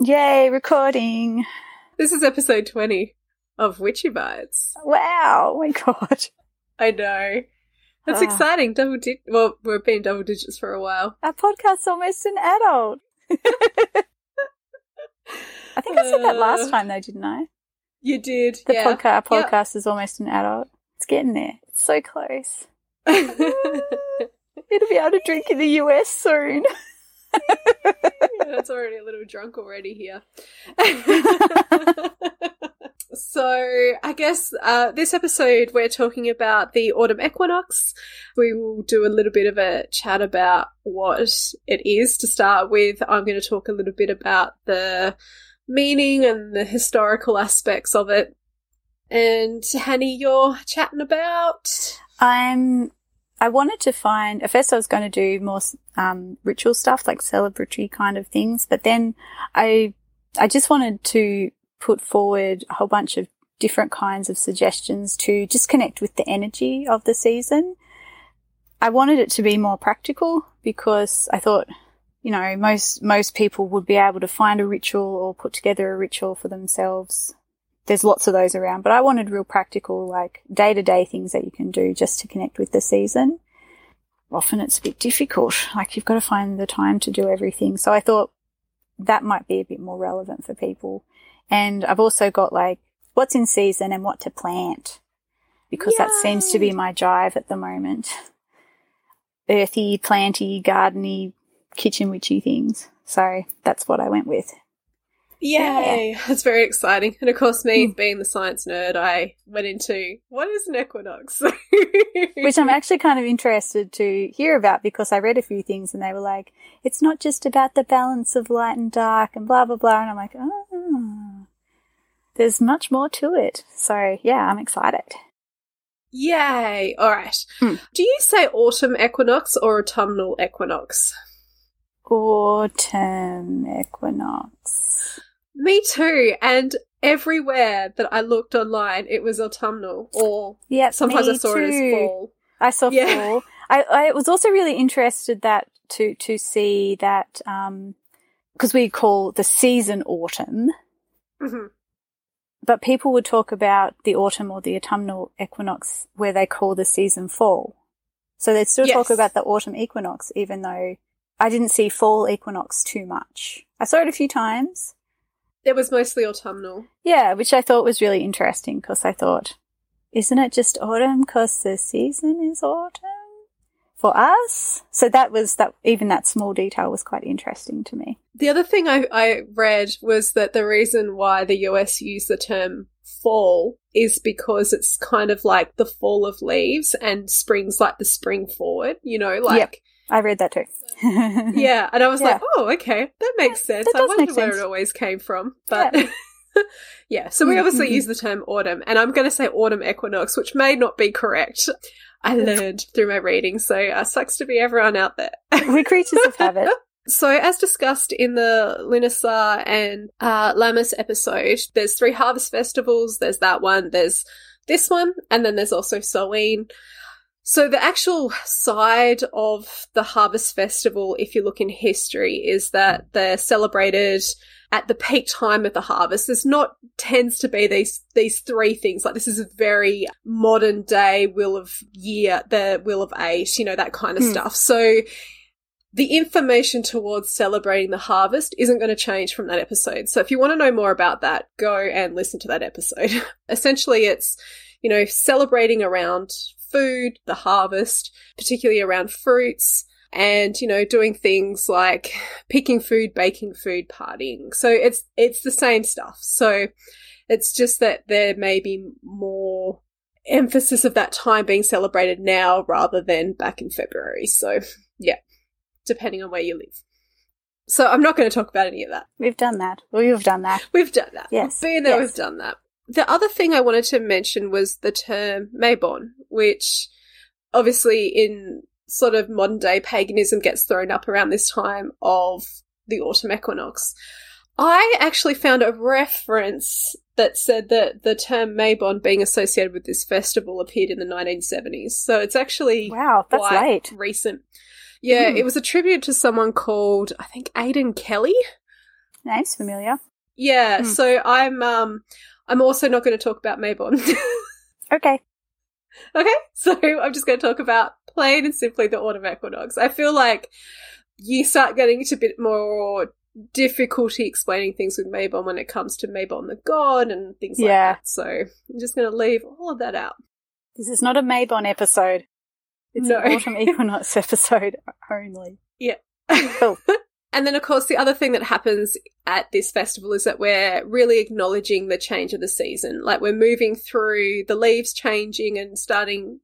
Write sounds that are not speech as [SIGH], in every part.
Yay, recording. This is episode 20 of Witchy Bites. Wow, oh my god. I know. That's Ah. exciting. Double well, we've been double digits for a while. Our podcast's almost an adult. I think I said that last Uh, time though, didn't I? You did. The yeah. podca- our Yep. podcast is almost an adult. It's getting there. It's so close. [LAUGHS] It'll be able to drink in the US soon. [LAUGHS] [LAUGHS] That's already a little drunk already here. [LAUGHS] so, I guess uh, this episode we're talking about the autumn equinox. We will do a little bit of a chat about what it is to start with. I'm going to talk a little bit about the meaning and the historical aspects of it. And Hanny, you're chatting about. I'm. I wanted to find. At first, I was going to do more um, ritual stuff, like celebratory kind of things. But then, I I just wanted to put forward a whole bunch of different kinds of suggestions to just connect with the energy of the season. I wanted it to be more practical because I thought, you know, most most people would be able to find a ritual or put together a ritual for themselves there's lots of those around, but I wanted real practical, like day to day things that you can do just to connect with the season. Often it's a bit difficult. Like you've got to find the time to do everything. So I thought that might be a bit more relevant for people. And I've also got like what's in season and what to plant because that seems to be my drive at the moment. Earthy, planty, gardeny, kitchen witchy things. So that's what I went with. Yay! That's very exciting. And of course, me Hmm. being the science nerd, I went into what is an equinox? [LAUGHS] which I'm actually kind of interested to hear about because I read a few things and they were like, it's not just about the balance of light and dark and blah, blah, blah. And I'm like, oh, there's much more to it. So yeah, I'm excited. Yay! All right. Hmm. Do you say autumn equinox or autumnal equinox? Autumn equinox. Me too. And everywhere that I looked online, it was autumnal, or Yeah, sometimes I saw it as fall. I saw Yeah. fall. I, I was also really interested that to to see that because we call the season autumn, Mhm. but people would talk about the autumn or the autumnal equinox where they call the season fall. So they'd still talk about the autumn equinox, even though I didn't see fall equinox too much. I saw it a few times. It was mostly autumnal. Yeah, which I thought was really interesting because I thought, isn't it just autumn because the season is autumn for us? So that was that, even that small detail was quite interesting to me. The other thing I, I read was that the reason why the US used the term fall is because it's kind of like the fall of leaves and spring's like the spring forward, you know, like. Yep. I read that too. [LAUGHS] Yeah, and I was Yeah. like, oh, okay, that makes sense. that I wonder where sense. it always came from. But [LAUGHS] yeah, so we obviously use the term autumn, and I'm going to say autumn equinox, which may not be correct. I learned through my reading, so uh, sucks to be everyone out there. [LAUGHS] We're creatures of habit. So, as discussed in the Lughnasadh and uh, Lammas episode, there's three harvest festivals. There's that one, there's this one, and then there's also Samhain. So, the actual side of the harvest festival, if you look in history, is that they're celebrated at the peak time of the harvest. There's not tends to be these these three things. Like this is a very modern day wheel of year, the wheel of eight, you know, that kind of Hmm. stuff. So the information towards celebrating the harvest isn't going to change from that episode. So if you want to know more about that, go and listen to that episode. [LAUGHS] Essentially, it's, you know, celebrating around food, the harvest, particularly around fruits, and, you know, doing things like picking food, baking food, partying. So it's, it's the same stuff. So it's just that there may be more emphasis of that time being celebrated now rather than back in February. So yeah, depending on where you live. So I'm not going to talk about any of that. We've done that. We've done that. We've done that. Yes, Being there, yes. we've done that. The other thing I wanted to mention was the term Mabon, which obviously in sort of modern day paganism gets thrown up around this time of the autumn equinox. I actually found a reference that said that the term Mabon being associated with this festival appeared in the 1970s. So it's actually Wow, that's quite late. recent. Yeah, Hmm. it was attributed to someone called, I think, Aidan Kelly. name's familiar. Yeah, Hmm. so I'm um I'm also not going to talk about Mabon. [LAUGHS] Okay. okay, so I'm just going to talk about plain and simply the autumn equinox. I feel like you start getting into a bit more difficulty explaining things with Mabon when it comes to Mabon the god and things like Yeah. that. So I'm just going to leave all of that out. This is not a Mabon episode. It's No. an autumn equinox [LAUGHS] episode only. Yeah. Cool. [LAUGHS] And then, of course, the other thing that happens at this festival is that we're really acknowledging the change of the season. Like, we're moving through the leaves changing and starting.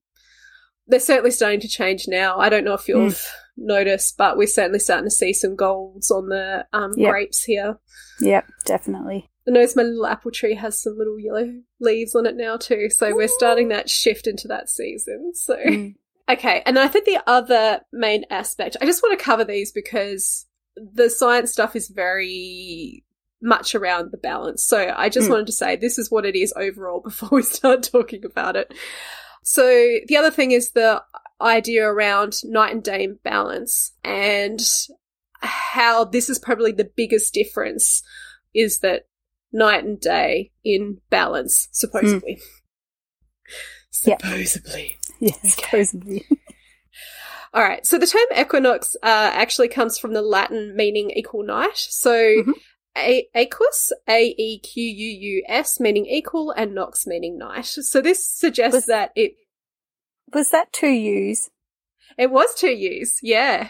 They're certainly starting to change now. I don't know if you've noticed, but we're certainly starting to see some golds on the um, Yep. grapes here. Yep, definitely. I notice my little apple tree has some little yellow leaves on it now, too. So we're starting that shift into that season. So. Mm. [LAUGHS] Okay, and I think the other main aspect, I just want to cover these because the science stuff is very much around the balance. So I just Mm. wanted to say this is what it is overall [LAUGHS] before we start talking about it. So the other thing is the idea around night and day balance and how this is probably the biggest difference is that night and day in balance, supposedly. Yeah. [LAUGHS] Supposedly. Yes, supposedly. All right. So the term equinox uh, actually comes from the Latin meaning equal night. So Mhm. a- aequus, A E Q U U S, meaning equal, and nox meaning night. So this suggests Was- that it Was that two U's? it was two U's. Yeah.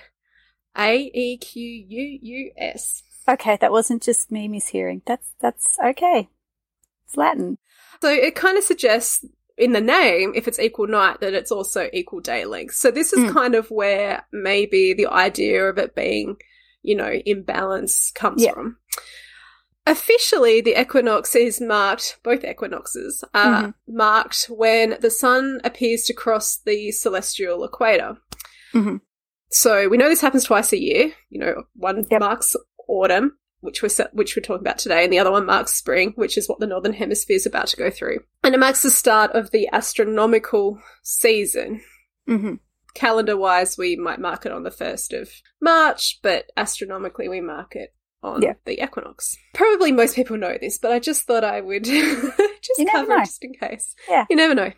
A E Q U U S. Okay, that wasn't just me mishearing. That's that's okay. It's Latin. So it kind of suggests in the name, if it's equal night, that it's also equal day length. So this is Mm. kind of where maybe the idea of it being, you know, imbalance comes Yeah. from. Officially, the equinox is marked, both equinoxes are Mhm. marked when the sun appears to cross the celestial equator. Mhm. So we know this happens twice a year. You know, one Yep. marks autumn, which we're which we're talking about today, and the other one marks spring, which is what the northern hemisphere is about to go through. And it marks the start of the astronomical season. hmm Calendar wise, we might mark it on the first of March, but astronomically, we mark it on Yeah. the equinox. Probably most people know this, but I just thought I would [LAUGHS] just You never cover it just in case. Yeah. You never know.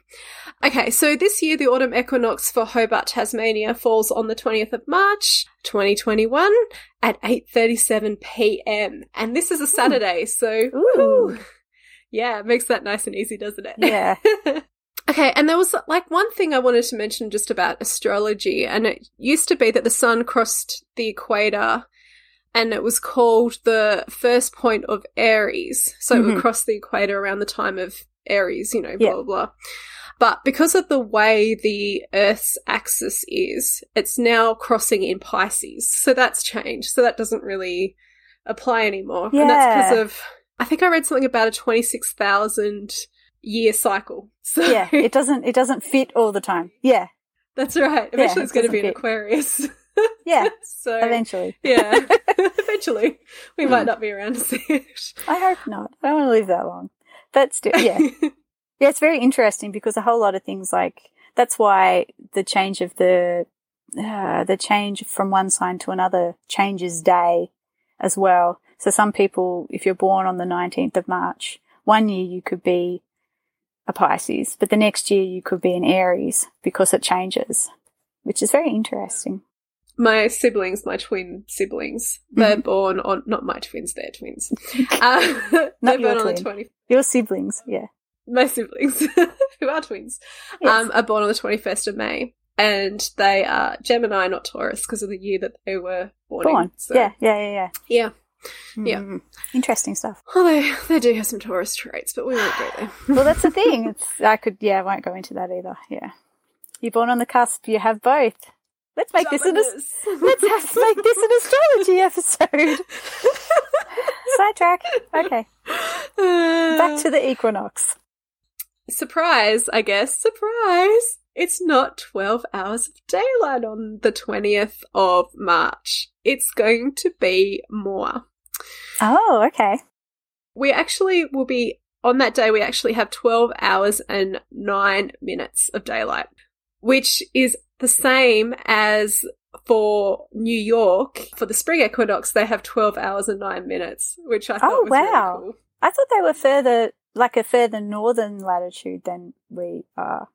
Okay, so this year the autumn equinox for Hobart, Tasmania falls on the 20th of March, 2021 at 8:37 p.m. And this is a Saturday, so Ooh. [LAUGHS] Yeah, it makes that nice and easy, doesn't it? Yeah. [LAUGHS] okay, and there was like one thing I wanted to mention just about astrology, and it used to be that the sun crossed the equator and it was called the first point of Aries. So it Mhm. would cross the equator around the time of Aries, you know, blah, Yeah. blah, blah. But because of the way the Earth's axis is, it's now crossing in Pisces. So that's changed. So that doesn't really apply anymore. And that's because of, I think I read something about a 26,000 year cycle. [LAUGHS] So yeah, it doesn't it doesn't fit all the time. Yeah, that's right. Yeah, Eventually it it's going to be doesn't an. Aquarius. [LAUGHS] yeah. [LAUGHS] so Eventually, yeah, [LAUGHS] eventually we might Hmm. not be around to see it. I hope not. I don't want to live that long. But still, yeah, [LAUGHS] yeah. It's very interesting because a whole lot of things like that's why the change of the uh, the change from one sign to another changes day as well. So some people, if you're born on the 19th of March, one year you could be a Pisces, but the next year you could be an Aries because it changes, which is very interesting. My siblings, my twin siblings, they're born on not my twins, they're twins. [LAUGHS] Uh, they're born on the twenty. Your siblings, yeah. My siblings, [LAUGHS] who are twins, Yes. um, are born on the twenty first of May, and they are Gemini, not Taurus, because of the year that they were born. in. So, Yeah, yeah, yeah, yeah. yeah. Yeah. Mm. Interesting stuff. Although they do have some Taurus traits, but we won't go there. Well, that's the thing. [LAUGHS] It's I could yeah, I won't go into that either. Yeah, you're born on the cusp. You have both. Let's make this an [LAUGHS] let's have, make this an astrology [LAUGHS] episode. [LAUGHS] Sidetrack. Okay, back to the equinox. surprise, I guess. Surprise! It's not 12 hours of daylight on the 20th of March. It's going to be more. Oh, okay. We actually will be, on that day, we actually have 12 hours and 9 minutes of daylight, which is the same as for New York, for the spring equinox, they have 12 hours and 9 minutes, which I thought Oh, was wow. really cool. I thought they were further, like a further northern latitude than we are.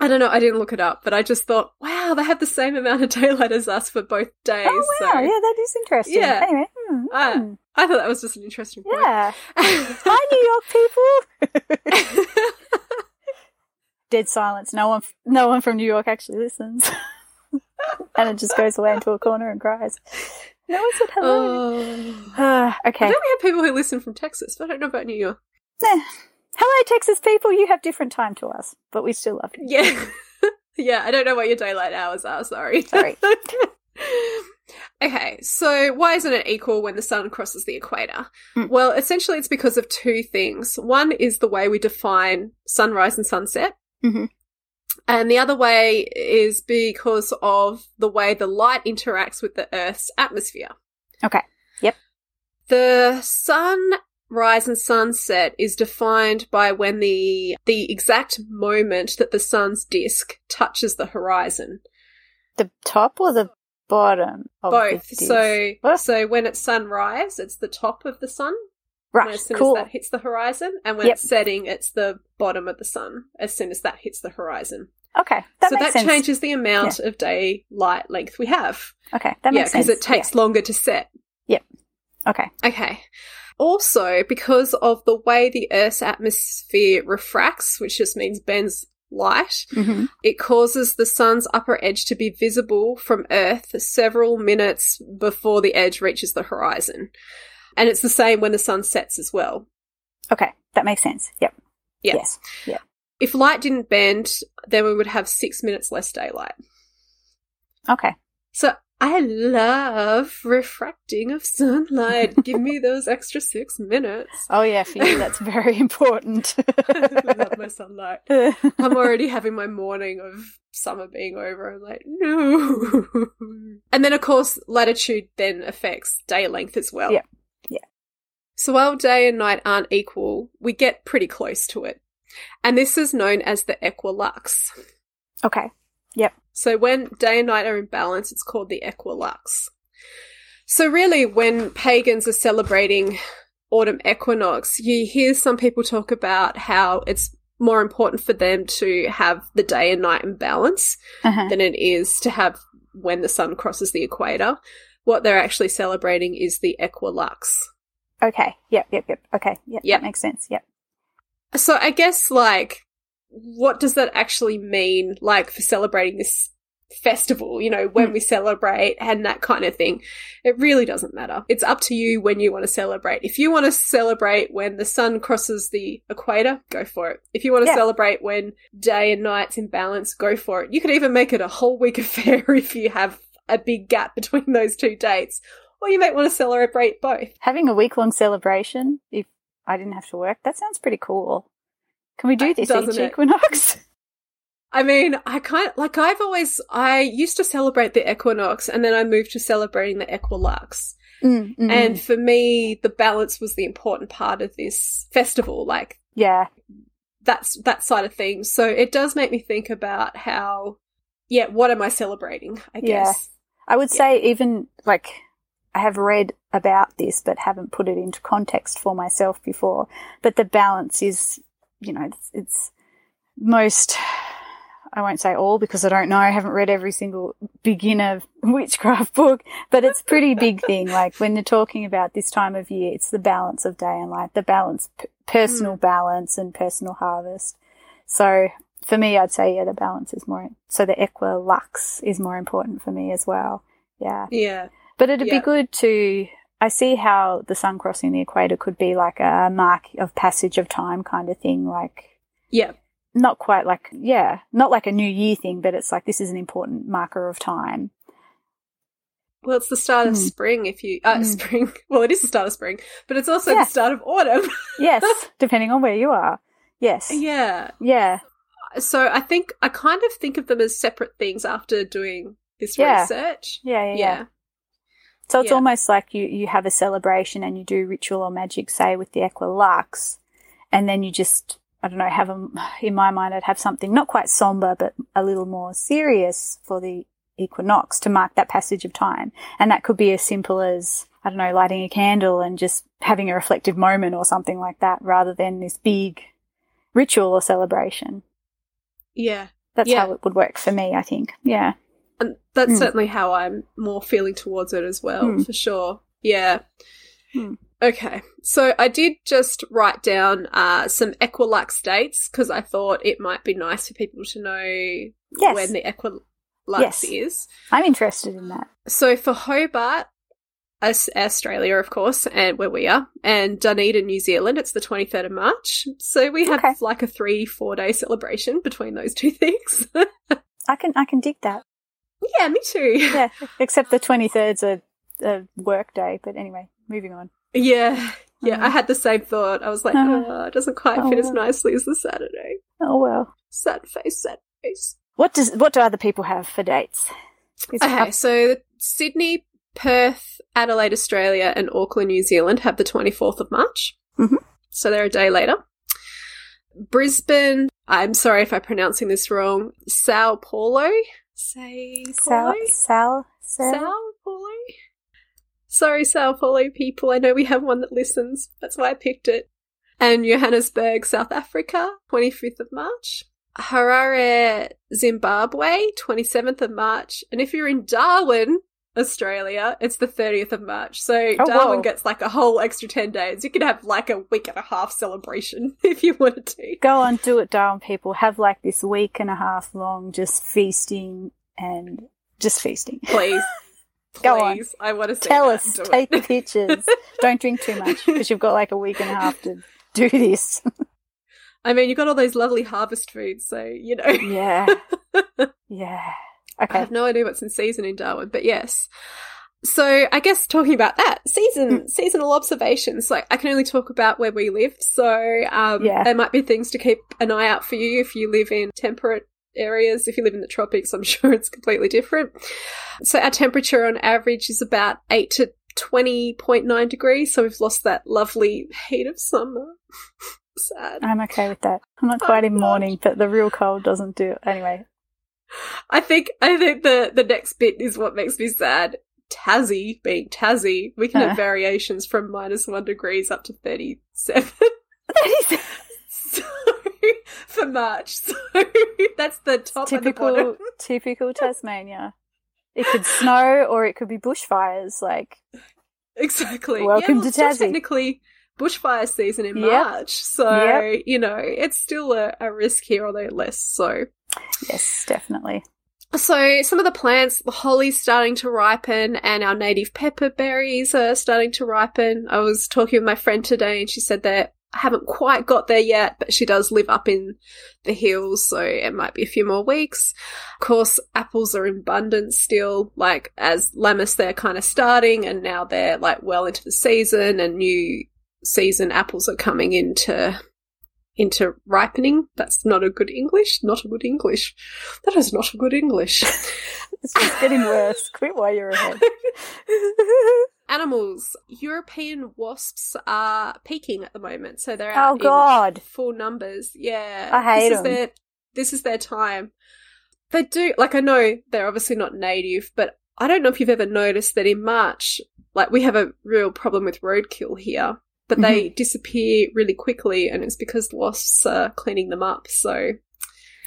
I don't know, I didn't look it up, but I just thought, wow, they have the same amount of [LAUGHS] daylight as us for both days. Oh wow, so yeah, that is interesting. Yeah. Anyway, hmm, Ah, hmm. I thought that was just an interesting point. yeah. [LAUGHS] Hi, New York people. [LAUGHS] Dead silence. No one, no one from New York actually listens, [LAUGHS] and it just goes away into a corner and cries. No one said hello. Oh. Ah, I okay. know we have people who listen from Texas, but I don't know about New York. Eh. Hello, Texas people. You have different time to us, but we still love you. Yeah. [LAUGHS] yeah, I don't know what your daylight hours are, sorry. Sorry. [LAUGHS] okay, so why isn't it equal when the sun crosses the equator? Mm. Well, essentially it's because of two things. One is the way we define sunrise and sunset. Mhm. And the other way is because of the way the light interacts with the Earth's atmosphere. Okay. Yep. The sunrise and sunset is defined by when the the exact moment that the sun's disk touches the horizon. The top or the bottom of Both. So What? so when it's sunrise, it's the top of the sun. Right, as soon cool. as that hits the horizon, and when Yep. it's setting, it's the bottom of the sun. As soon as that hits the horizon, Okay, that so that sense. changes the amount of daylight length we have. Okay, that yeah, makes sense. because it takes longer to set. Yep. Okay. Okay. Also, because of the way the Earth's atmosphere refracts, which just means bends light, hmm it causes the sun's upper edge to be visible from Earth several minutes before the edge reaches the horizon. And it's the same when the sun sets as well. Okay, that makes sense. Yep. Yeah. Yes. Yeah. If light didn't bend, then we would have six minutes less daylight. Okay. So I love refracting of sunlight. [LAUGHS] Give me those extra six minutes. Oh yeah, for you that's very important. [LAUGHS] I love my sunlight. [LAUGHS] I'm already having my morning of summer being over. I'm like, no. and then, of course, latitude then affects day length as well. Yeah. So while day and night aren't equal, we get pretty close to it. And this is known as the equilux. okay. Yep. So when day and night are in balance, it's called the equilux. So really, when pagans are celebrating autumn equinox, you hear some people talk about how it's more important for them to have the day and night in balance Uh-huh. than it is to have when the sun crosses the equator. What they're actually celebrating is the equilux. Okay. Yep. Yep. Yep. Okay. Yep. Yep. That makes sense. Yep. So I guess like what does that actually mean like for celebrating this festival, you know, when Hmm. we celebrate and that kind of thing. It really doesn't matter. It's up to you when you want to celebrate. If you want to celebrate when the sun crosses the equator, go for it. If you want to Yeah. celebrate when day and night's in balance, go for it. You could even make it a whole week [LAUGHS] affair if you have a big gap between those two dates. Or you might want to celebrate both. Having a week long celebration, if I didn't have to work, that sounds pretty cool. Can we do this each it? equinox? [LAUGHS] [LAUGHS] I mean, I kind of, like I've always, I used to celebrate the equinox and then I moved to celebrating the equilux. Mm, mm, And for me, the balance was the important part of this festival, like yeah. that's that side of things. So it does make me think about how, yeah, what am I celebrating? I Yeah. guess. I would Yeah. say even like I have read about this but haven't put it into context for myself before. But the balance is, you know, it's, it's most, I won't say all because I don't know. I haven't read every single beginner [LAUGHS] witchcraft book, but it's pretty big [LAUGHS] thing. Like when they're talking about this time of year, it's the balance of day and night, the balance, p- personal hmm. balance and personal harvest. So for me, I'd say, yeah, the balance is more, so the equilux is more important for me as well. Yeah. Yeah. But it'd Yeah. be good to, I see how the sun crossing the equator could be like a mark of passage of time kind of thing. Like, Yeah. not quite like, yeah, not like a new year thing, but it's like this is an important marker of time. Well, it's the start of Mm. spring if you, uh, Mm. spring. [LAUGHS] Well, it is the start of spring, but it's also Yeah. the start of autumn. [LAUGHS] Yes, depending on where you are. Yes. yeah. Yeah. So I think, I kind of think of them as separate things after doing this Yeah. research. Yeah. Yeah. yeah. So it's Yeah. almost like you, you have a celebration and you do ritual or magic, say with the equilux, and then you just, I don't know, have a, in my mind, I'd have something not quite somber, but a little more serious for the equinox to mark that passage of time. And that could be as simple as, I don't know, lighting a candle and just having a reflective moment or something like that rather than this big ritual or celebration. Yeah. That's Yeah. how it would work for me, I think. Yeah. And that's Mm. certainly how I'm more feeling towards it as well, Mm. for sure. Yeah. Mm. Okay. So I did just write down uh, some equilux dates because I thought it might be nice for people to know Yes. when the equilux Yes. is. I'm interested in that. So for Hobart, Australia, of course, and where we are, and Dunedin, New Zealand, it's the 23rd of March. So we have Okay. like a three, four day celebration between those two things. [LAUGHS] I can I can dig that. Yeah, me too. Yeah. [LAUGHS] Except the twenty third's a, a work day, but anyway, moving on. Yeah. Yeah, I had the same thought. I was like, Uh-huh. oh, it doesn't quite Oh, fit as nicely as the Saturday. Oh well. Sad face, sad face. What does what do other people have for dates? Is Okay, up- so Sydney, Perth, Adelaide, Australia, and Auckland, New Zealand have the 24th of March. Mhm. So they're a day later. Brisbane, I'm sorry if I'm pronouncing this wrong, Sao Paulo? Say Sal, Paulo? Sal, Sal, Sao Sorry, Sao Paulo people. I know we have one that listens. That's why I picked it. And Johannesburg, South Africa, 25th of March. Harare, Zimbabwe, 27th of March. And if you're in Darwin, Australia, it's the 30th of March. So Oh, Darwin whoa. gets like a whole extra 10 days. You could have like a week and a half celebration [LAUGHS] if you wanted to. Go on, do it, Darwin people. Have like this week and a half long just feasting and just feasting. Please. [LAUGHS] Go on. I want to see Tell that. us, Do take it. pictures. Don't drink too much [LAUGHS] because you've got like a week and a half to do this. I mean, you've got all those lovely harvest foods, so you know. yeah. Yeah. I have no idea what's in season in Darwin, but yes. So I guess talking about that season, seasonal observations. Like I can only talk about where we live, so um, Yeah. there might be things to keep an eye out for you if you live in temperate areas. If you live in the tropics, I'm [LAUGHS] sure it's completely different. So our temperature on average is about eight to twenty point nine degrees. So we've lost that lovely heat of summer. [LAUGHS] Sad. I'm okay with that. I'm not quite in mourning, but the real cold doesn't do it. Anyway. I think I think the the next bit is what makes me sad. Tassie being Tassie, we can Uh. have variations from minus one degrees up to thirty seven. [LAUGHS] so for March, so that's the top typical, [LAUGHS] typical Tasmania. It could snow or it could be bushfires. Like, Exactly. Welcome yeah, well, to Tassie. Technically, bushfire season in Yep. March, so Yep. you know it's still a, a risk here, although less so. Yes, definitely. So some of the plants, the holly's starting to ripen and our native pepper berries are starting to ripen. I was talking with my friend today and she said that I haven't quite got there yet, but she does live up in the hills, so it might be a few more weeks. Of course, apples are in abundance still, like as Lammas they're kind of starting and now they're like well into the season and new season apples are coming into into ripening. That's not a good English. Not a good English. That is not a good English. [LAUGHS] It's just getting worse. Quit while you're ahead. [LAUGHS] Animals. European wasps are peaking at the moment, so they're Oh, out in God. full numbers. Yeah, I hate this is 'em. their this is their time. They do like I know they're obviously not native, but I don't know if you've ever noticed that in March, like we have a real problem with roadkill here, but they Mm-hmm. disappear really quickly, and it's because wasps are cleaning them up. So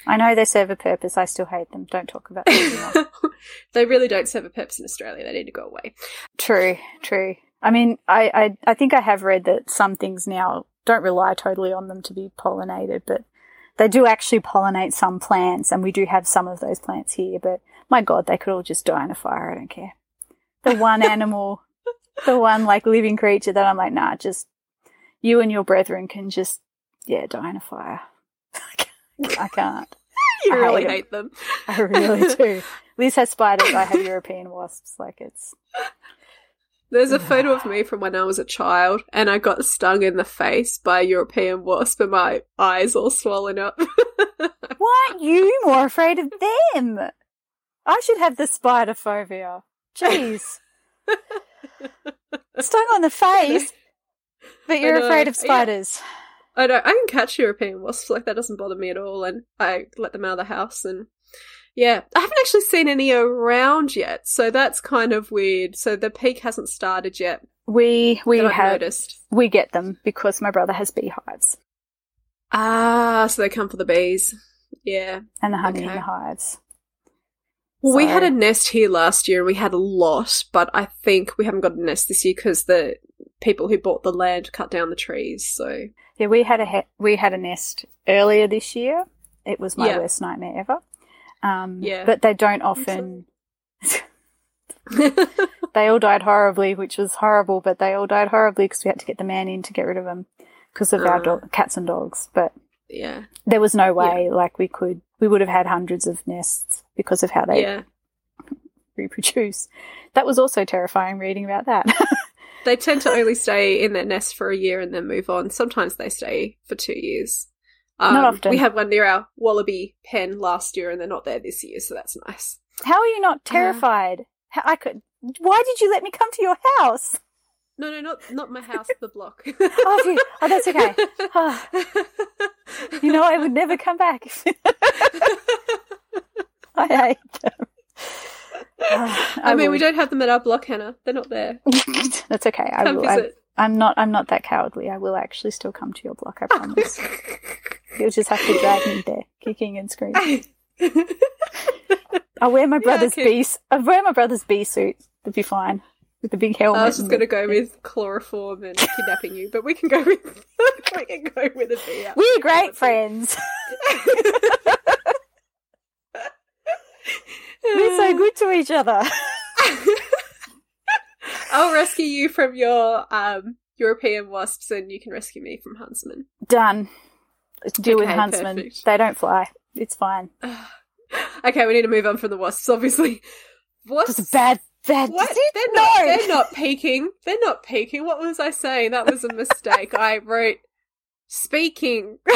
I know they serve a purpose. I still hate them. Don't talk about them [LAUGHS] they really don't serve a purpose in Australia. They need to go away. True, true. I mean, I, I, I think I have read that some things now don't rely totally on them to be pollinated, but they do actually pollinate some plants, and we do have some of those plants here. But my God, they could all just die in a fire. I don't care. The one [LAUGHS] animal, the one like living creature that I'm like, nah, just you and your brethren can just, yeah, die in a fire. [LAUGHS] I can't. [LAUGHS] You I really hate 'em. hate them. I really [LAUGHS] do. Liz has spiders. I have European wasps. Like it's There's a photo of me from when I was a child, and I got stung in the face by a European wasp, and my eyes all swollen up. Why aren't you more afraid of them? I should have the spider phobia. Jeez. Stung on the face, but you're know, afraid of yeah. spiders. I know I can catch European wasps, like that doesn't bother me at all, and I let them out of the house, and Yeah, I haven't actually seen any around yet, so that's kind of weird. So the peak hasn't started yet. We we I've noticed. we get them because my brother has beehives Ah, so they come for the bees. Yeah. and the honey in Okay. the hives. Well, we had a nest here last year and we had a lot, but I think we haven't got a nest this year because the people who bought the land cut down the trees. So Yeah, we had a he- we had a nest earlier this year. It was my Yeah. worst nightmare ever. Um, Yeah. but they don't often. [LAUGHS] they all died horribly, which was horrible. But they all died horribly because we had to get the man in to get rid of them because of our Ah. dog, cats and dogs. But yeah, there was no way like we could we would have had hundreds of nests because of how they yeah. [LAUGHS] reproduce. That was also terrifying reading about that. [LAUGHS] They tend to only stay in their nest for a year and then move on. Sometimes they stay for two years. Um, Not often. We had one near our wallaby pen last year and they're not there this year, so that's nice. how are you not Uh-huh. terrified? How, I could. Why did you let me come to your house? No, no, not not my house, the block. [LAUGHS] Oh, phew. Oh, that's okay. Ah. [LAUGHS] You know, I would never come back. [LAUGHS] I hate them. [SIGHS] Ah, I, mean, we don't have them at our block, Hannah. They're not there. [LAUGHS] That's okay. I Come will. I, visit. I'm not. I'm not that cowardly. I will actually still come to your block. I promise. [LAUGHS] You'll just have to drag me there, kicking and screaming. [LAUGHS] I'll wear my brother's okay. bee. I'll wear my brother's bee suit. It'll be fine with the big helmet. I was just going to the- go with chloroform and kidnapping you, but we can go with we can go with a bee. We're great friends. We're so good to each other. [LAUGHS] I'll rescue you from your um, European wasps, and you can rescue me from huntsmen. Done. Deal with Okay, huntsmen. perfect. They don't fly. It's fine. [SIGHS] okay, we need to move on from the wasps. Obviously, wasps. A bad, bad. What? They're no. not. They're not peaking. They're not peaking. What was I saying? That was a mistake. I wrote speaking. [LAUGHS]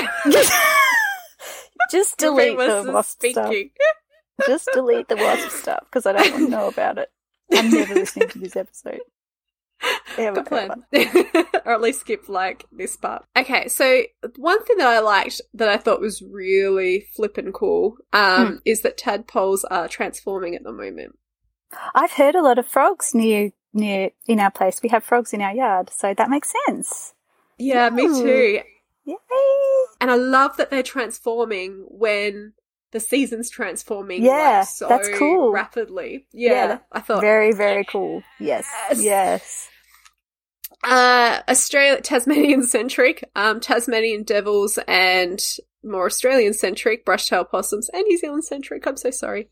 Just delete the wasp stuff. [LAUGHS] Just delete the wasp [LAUGHS] stuff because I don't want to know about it. I'm never listening to this episode. Ever, Good plan. [LAUGHS] or at least skip like this part. Okay, so one thing that I liked that I thought was really flippin' cool um, Hmm. is that tadpoles are transforming at the moment. I've heard a lot of frogs near near in our place. We have frogs in our yard, so that makes sense. Yeah, me too. Yay! And I love that they're transforming when the season's transforming Yeah, like, so that's cool. rapidly. Yeah, Yeah, I thought Very, very cool. Yes, Yes. yes. uh Australia Tasmanian centric, um Tasmanian devils and more Australian centric brush-tailed possums and New Zealand centric, I'm so sorry,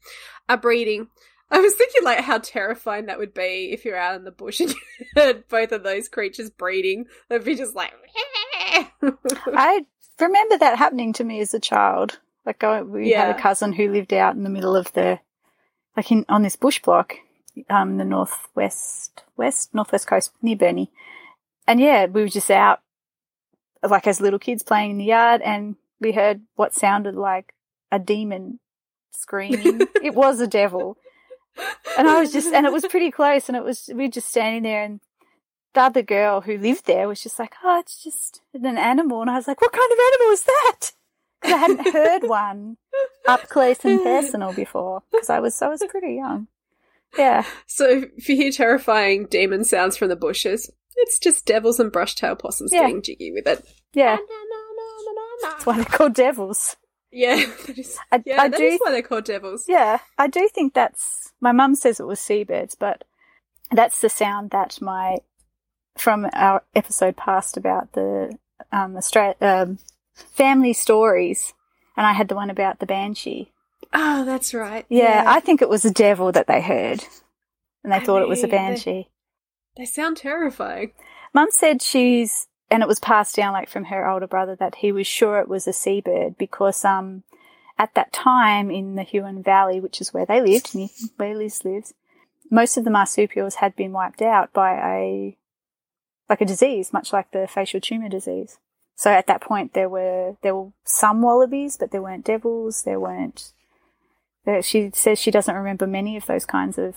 are breeding. I was thinking like how terrifying that would be if you're out in the bush and [LAUGHS] you heard both of those creatures breeding. They'd be just like [LAUGHS] I remember that happening to me as a child. Like, I, we had a cousin who lived out in the middle of the, like, in on this bush block, um, the northwest, west, northwest coast near Burnie. And yeah, we were just out, like, as little kids playing in the yard, and we heard what sounded like a demon screaming. [LAUGHS] it was a devil. And I was just, and it was pretty close, and it was, we were just standing there, and the other girl who lived there was just like, oh, it's just an animal. And I was like, what kind of animal is that? Because I hadn't heard one up close and personal before because I was, I was pretty young. Yeah. So if you hear terrifying demon sounds from the bushes, it's just devils and brush-tail possums Yeah. getting jiggy with it. Yeah. That's why they're called devils. Yeah, [LAUGHS] that is, I, yeah, I that do, is why they're called devils. yeah, I do think that's, my mum says it was seabirds, but that's the sound that my, from our episode past about the, um, Australia, um, family stories. And I had the one about the banshee. Oh, that's right. Yeah, I think it was a devil that they heard. And they I thought it was a mean, they- banshee. they sound terrifying. Mum said she's, and it was passed down like from her older brother that he was sure it was a seabird because, um, at that time in the Huon Valley, which is where they lived, where Liz lives, most of the marsupials had been wiped out by a, like a disease, much like the facial tumor disease. So at that point there were, there were some wallabies, but there weren't devils, there weren't, there, she says she doesn't remember many of those kinds of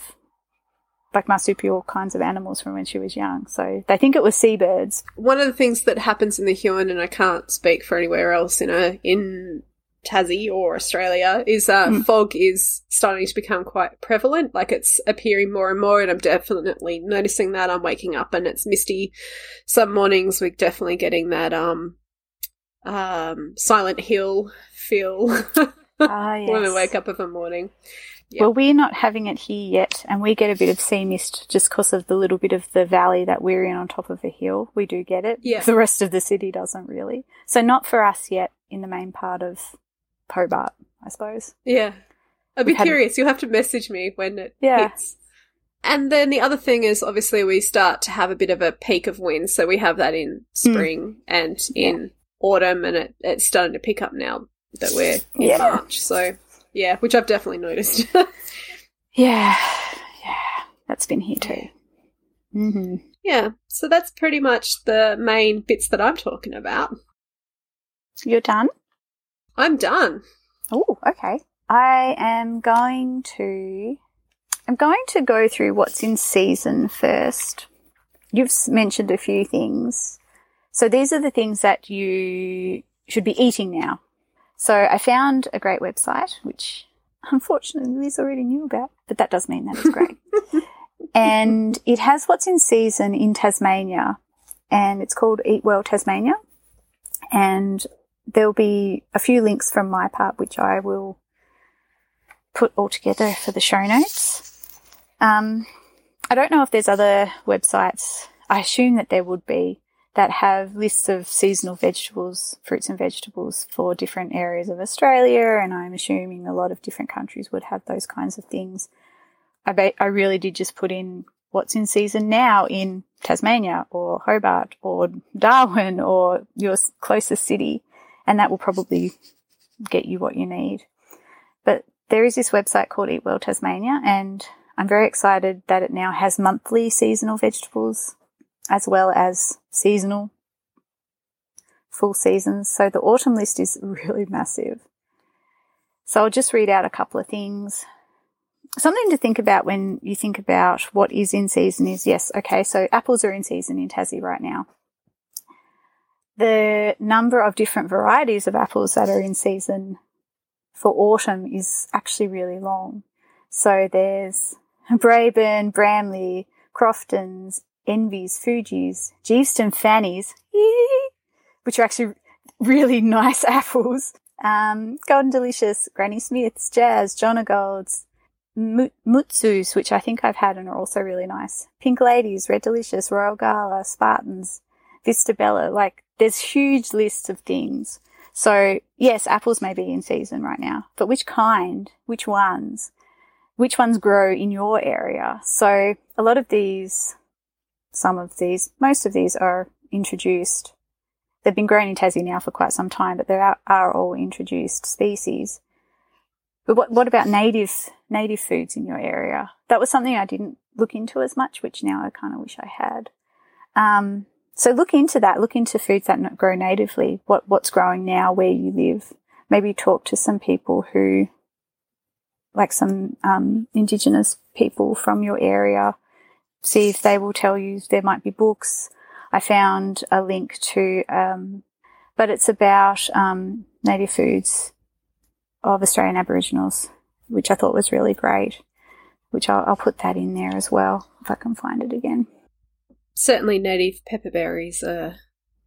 like marsupial kinds of animals from when she was young. So they think it was seabirds. One of the things that happens in the Huon, and I can't speak for anywhere else in a in Tassie or Australia is uh, Mm. fog is starting to become quite prevalent. Like it's appearing more and more, and I'm definitely noticing that. I'm waking up and it's misty. Some mornings we're definitely getting that um um Silent Hill feel [LAUGHS] Ah, yes. when we wake up of a morning. Yeah. Well, we're not having it here yet, and we get a bit of sea mist just because of the little bit of the valley that we're in on top of a hill. We do get it. Yeah. The rest of the city doesn't really. So not for us yet in the main part of Hobart, I suppose. Yeah. I'd be We've had- curious. You'll have to message me when it Yeah. hits. And then the other thing is obviously we start to have a bit of a peak of wind. So we have that in spring and in autumn and it, it's starting to pick up now that we're in Yeah. March. So yeah, which I've definitely noticed. [LAUGHS] Yeah. Yeah. That's been here too. Mm-hmm. yeah. So that's pretty much the main bits that I'm talking about. You're done? I'm done. Oh, okay. I am going to. I'm going to go through what's in season first. You've mentioned a few things. So these are the things that you should be eating now. So I found a great website, which unfortunately Liz already knew about, but that does mean that it's great. [LAUGHS] and it has what's in season in Tasmania, and it's called Eat Well Tasmania. And there'll be a few links from my part, which I will put all together for the show notes. Um, I don't know if there's other websites. I assume that there would be that have lists of seasonal vegetables, fruits and vegetables for different areas of Australia, and I'm assuming a lot of different countries would have those kinds of things. I bet I really did just put in what's in season now in Tasmania or Hobart or Darwin or your closest city, and that will probably get you what you need. But there is this website called Eat Well Tasmania, and I'm very excited that it now has monthly seasonal vegetables as well as seasonal full seasons. So the autumn list is [LAUGHS] really massive. So I'll just read out a couple of things. Something to think about when you think about what is in season is yes, okay, so apples are in season in Tassie right now. The number of different varieties of apples that are in season for autumn is actually really long. So there's Braeburn, Bramley, Croftons, Envies, Fuji's, Geeveston Fannies, which are actually really [LAUGHS] nice apples. Um, Golden Delicious, Granny Smith's, Jazz, Jonagold's, Mu- Mutsus, which I think I've had and are also really nice. Pink Ladies, Red Delicious, Royal Gala, Spartans, Vista Bella. Like, there's huge lists of things. So, yes, apples may be in season right now, but which kind? Which ones? Which ones grow in your area? So, a lot of these, some of these, most of these are introduced. They've been grown in Tassie now for quite some time, but they are, are all introduced species. But what, what about native, native foods in your area? That was something I didn't look into as much, which now I kind of wish I had. Um, so look into that. Look into foods that grow natively. What, what's growing now where you live. Maybe talk to some people who, like some, um, indigenous people from your area. See if they will tell you there might be books. I found a link to, um, but it's about, um, native foods of Australian Aboriginals, which I thought was really great. Which I'll, I'll put that in there as well if I can find it again. Certainly, native pepperberries are.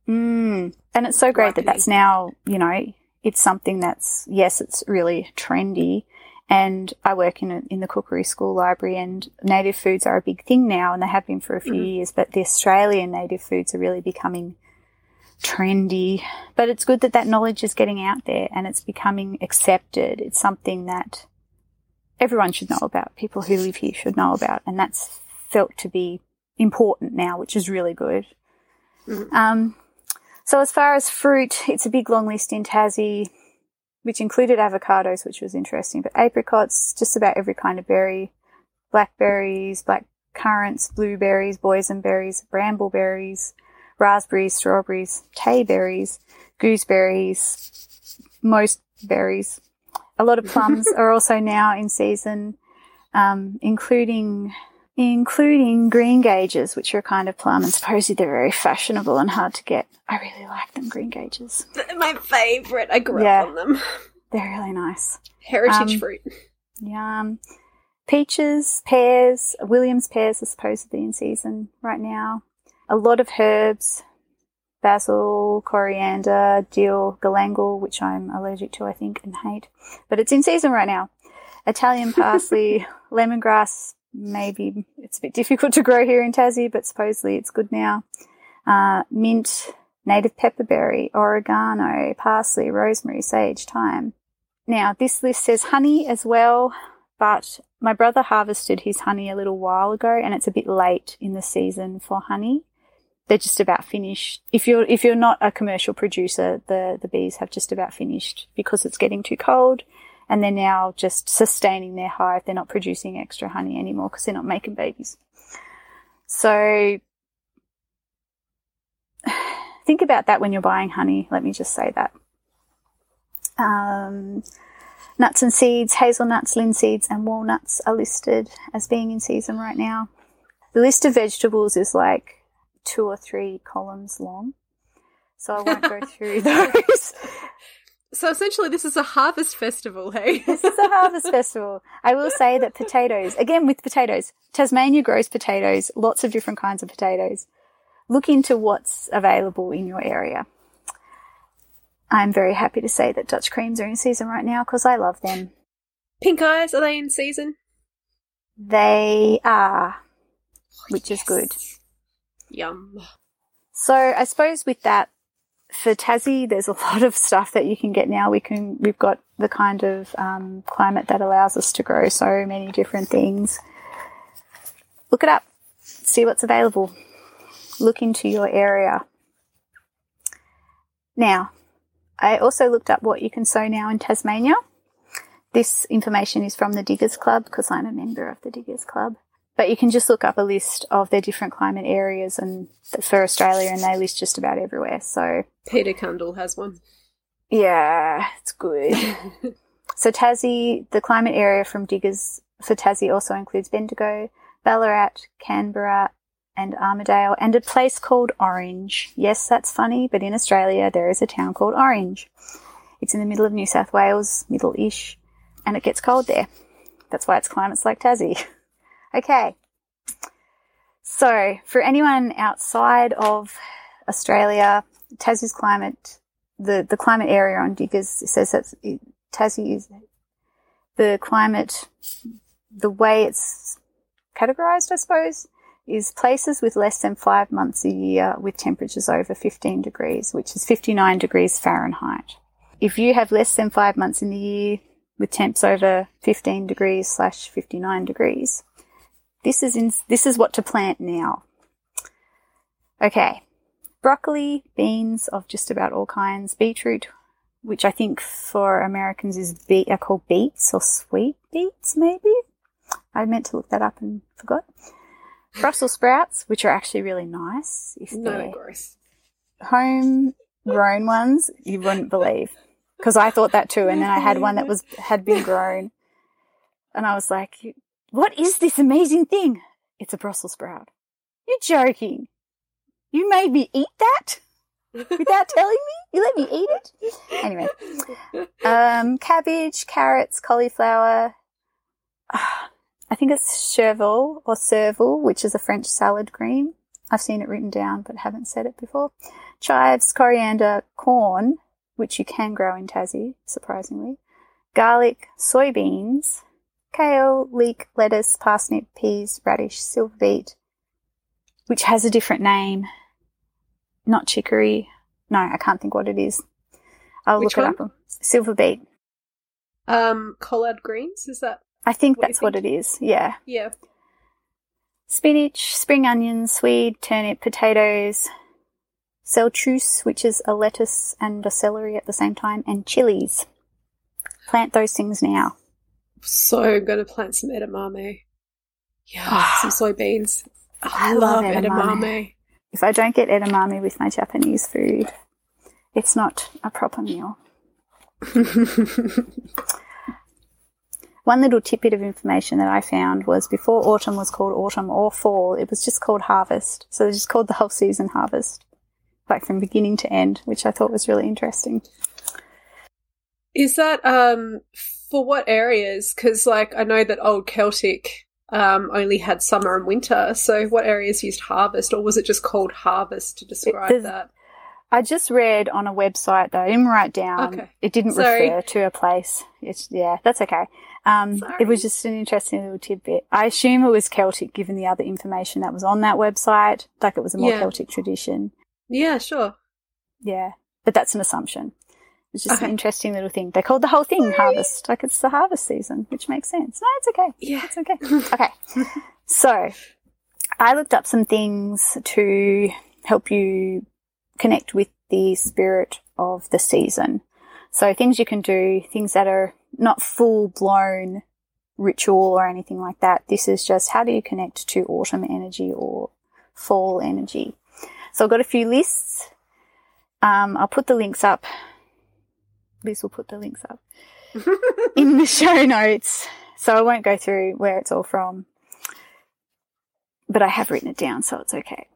Mm. And it's so great that that's now, you know, it's something that's, yes, it's really trendy. And I work in a, in the cookery school library and native foods are a big thing now and they have been for a few Mhm. years, but the Australian native foods are really becoming trendy. But it's good that that knowledge is getting out there and it's becoming accepted. It's something that everyone should know about. People who live here should know about. And that's felt to be important now, which is really good. Mhm. Um, so as far as fruit, it's a big long list in Tassie, which included avocados, which was interesting, but apricots, just about every kind of berry, blackberries, black currants, blueberries, boysenberries, brambleberries, raspberries, strawberries, tayberries, gooseberries, most berries. A lot of plums [LAUGHS] are also now in season, um, including including greengages, which are a kind of plum, and supposedly they're very fashionable and hard to get. I really like them, greengages. They're my favourite. I grew Yeah. up on them. They're really nice. Heritage Um, fruit. Yum. Peaches, pears, Williams pears are supposedly in season right now. A lot of herbs, basil, coriander, dill, galangal, which I'm allergic to, I think, and hate. But it's in season right now. Italian parsley, [LAUGHS] lemongrass, maybe it's a bit difficult to grow here in Tassie, but supposedly it's good now. Uh, mint, native pepperberry, oregano, parsley, rosemary, sage, thyme. Now, this list says honey as well, but my brother harvested his honey a little while ago and it's a bit late in the season for honey. They're just about finished. If you're, if you're not a commercial producer, the, the bees have just about finished because it's getting too cold and they're now just sustaining their hive. They're not producing extra honey anymore because they're not making babies. So [SIGHS] think about that when you're buying honey. Let me just say that. Um, nuts and seeds, hazelnuts, linseeds, and walnuts are listed as being in season right now. The list of vegetables is like two or three columns long. So I won't go [LAUGHS] through [LAUGHS] those. So essentially, this is a harvest festival, hey? [LAUGHS] This is a harvest festival. I will say that potatoes, again with potatoes, Tasmania grows potatoes, lots of different kinds of potatoes. Look into what's available in your area. I'm very happy to say that Dutch creams are in season right now because I love them. Pink eyes, are they in season? They are, which is good. Yum. So I suppose with that, for Tassie, there's a [LAUGHS] lot of stuff that you can get now. We can, we've got the kind of um, climate that allows us to grow so many different things. Look it up, see what's available. Look into your area. Now, I also looked up what you can sow now in Tasmania. This information is from the Diggers Club because I'm a member of the Diggers Club. But you can just look up a list of their different climate areas and for Australia, and they list just about everywhere. So Peter Cundall has one. yeah, it's good. [LAUGHS] so Tassie, the climate area from Diggers for Tassie also includes Bendigo, Ballarat, Canberra, and Armidale, and a place called Orange. Yes, that's funny, but in Australia there is a town called Orange. It's in the middle of New South Wales, middle-ish, and it gets cold there. That's why its climate's like Tassie. [LAUGHS] okay. So, for anyone outside of Australia, Tassie's climate, the, the climate area on Diggers says that Tassie is the climate, the way it's categorized, I suppose, is places with less than five months a year with temperatures over 15 degrees, which is 59 degrees Fahrenheit. If you have less than five months in the year with temps over 15 degrees slash 59 degrees, this is in, this is what to plant now. Okay. Broccoli, beans of just about all kinds, beetroot, which I think for Americans is be- are called beets or sweet beets, maybe. I meant to look that up and forgot. Brussels sprouts, which are actually really nice. If No, they're gross. home grown ones, you wouldn't believe. Because I thought that too, and then I had one that was had been grown, and I was like, "What is this amazing thing? It's a Brussels sprout." You're joking. You made me eat that [LAUGHS] without telling me. You let me eat it. Anyway, um, cabbage, carrots, cauliflower. Ah, I think it's chervil or serval, which is a French salad green. I've seen it written down, but haven't said it before. Chives, coriander, corn, which you can grow in Tassie, surprisingly. Garlic, soybeans, kale, leek, lettuce, parsnip, peas, radish, silver beet, which has a different name. Not chicory. No, I can't think what it is. I'll Which look it up. Silver beet. Um, collard greens, is that? I think What that's what it is. Yeah. Yeah. Spinach, spring onions, swede, turnip, potatoes, celtuce, which is a lettuce and a celery at the same time, and chilies. Plant those things now. So I'm gonna plant some edamame. Yeah, some soybeans. I, I love love edamame. edamame. If I don't get edamame with my Japanese food, it's not a proper meal. [LAUGHS] One little tidbit of information that I found was before autumn was called autumn or fall, it was just called harvest. So they just called the whole season harvest, like from beginning to end, which I thought was really interesting. Is that um for what areas? Because like I know that old Celtic um, only had summer and winter. So what areas used harvest, or was it just called harvest to describe There's- that? I just read on a website that I didn't write down. Okay. It didn't Sorry. refer to a place. It's yeah, that's okay. Um, it was just an interesting little tidbit. I assume it was Celtic, given the other information that was on that website. Like it was a more Yeah. Celtic tradition. Yeah, sure. Yeah, but that's an assumption. It's just an interesting little thing. They called the whole thing harvest, like it's the harvest season, which makes sense. No, it's okay. Yeah. It's okay. Okay. [LAUGHS] so I looked up some things to help you connect with the spirit of the season. So things you can do, things that are not full blown ritual or anything like that. This is just how do you connect to autumn energy or fall energy. So I've got a few lists. Um, I'll put the links up. Liz will put the links up [LAUGHS] in the show notes. So I won't go through where it's all from, but I have written it down, so it's okay.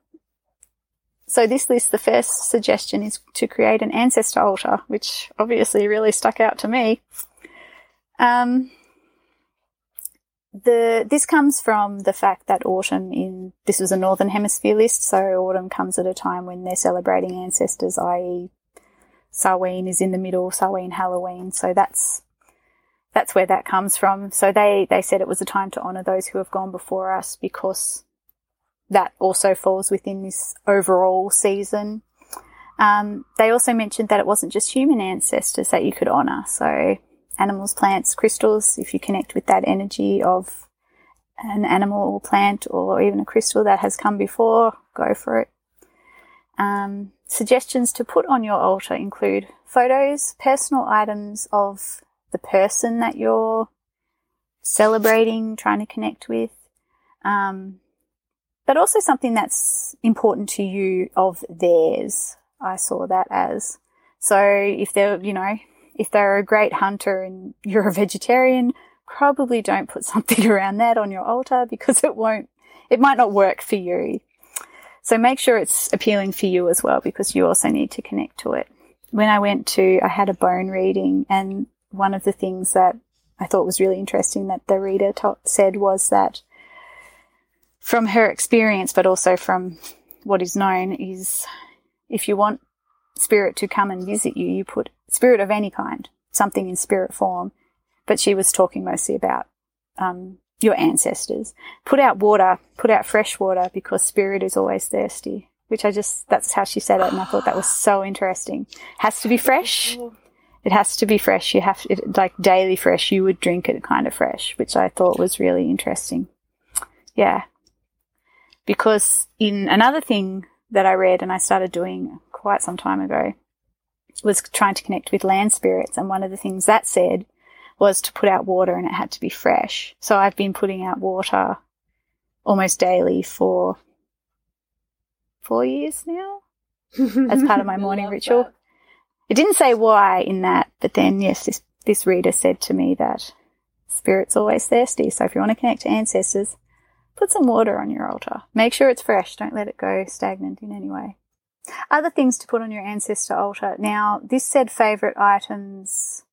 So this list, the first suggestion is to create an ancestor altar, which obviously really stuck out to me. Um, the this comes from the fact that autumn in this was a northern hemisphere list, so autumn comes at a time when they're celebrating ancestors, i.e., Samhain is in the middle, Samhain Halloween. So that's that's where that comes from. So they they said it was a time to honor those who have gone before us because that also falls within this overall season. Um, they also mentioned that it wasn't just human ancestors that you could honor. So animals, plants, crystals, if you connect with that energy of an animal or plant or even a crystal that has come before, go for it. Um, suggestions to put on your altar include photos, personal items of the person that you're celebrating, trying to connect with, um, but also something that's important to you of theirs. I saw that as. So if they're, you know, if they're a great hunter and you're a vegetarian, probably don't put [LAUGHS] something around that on your altar because it won't, it might not work for you. So make sure it's appealing for you as well because you also need to connect to it. When I went to, I had a bone reading and one of the things that I thought was really interesting that the reader said was that from her experience, but also from what is known is if you want spirit to come and visit you, you put spirit of any kind, something in spirit form. But she was talking mostly about um, your ancestors. Put out water, put out fresh water because spirit is always thirsty. Which I just, that's how she said it. And I thought that was so interesting. Has to be fresh. It has to be fresh. You have it, like daily fresh. You would drink it kind of fresh, which I thought was really interesting. Yeah. Because in another thing that I read and I started doing quite some time ago was trying to connect with land spirits. And one of the things that said was to put out water and it had to be fresh. So I've been putting out water almost daily for four years now. As part of my [LAUGHS] morning ritual. that. It didn't say why in that, but then yes, this, this reader said to me that spirit's always thirsty. So if you want to connect to ancestors, put some water on your altar. Make sure it's fresh. Don't let it go stagnant in any way. Other things to put on your ancestor altar. Now, this said favorite items,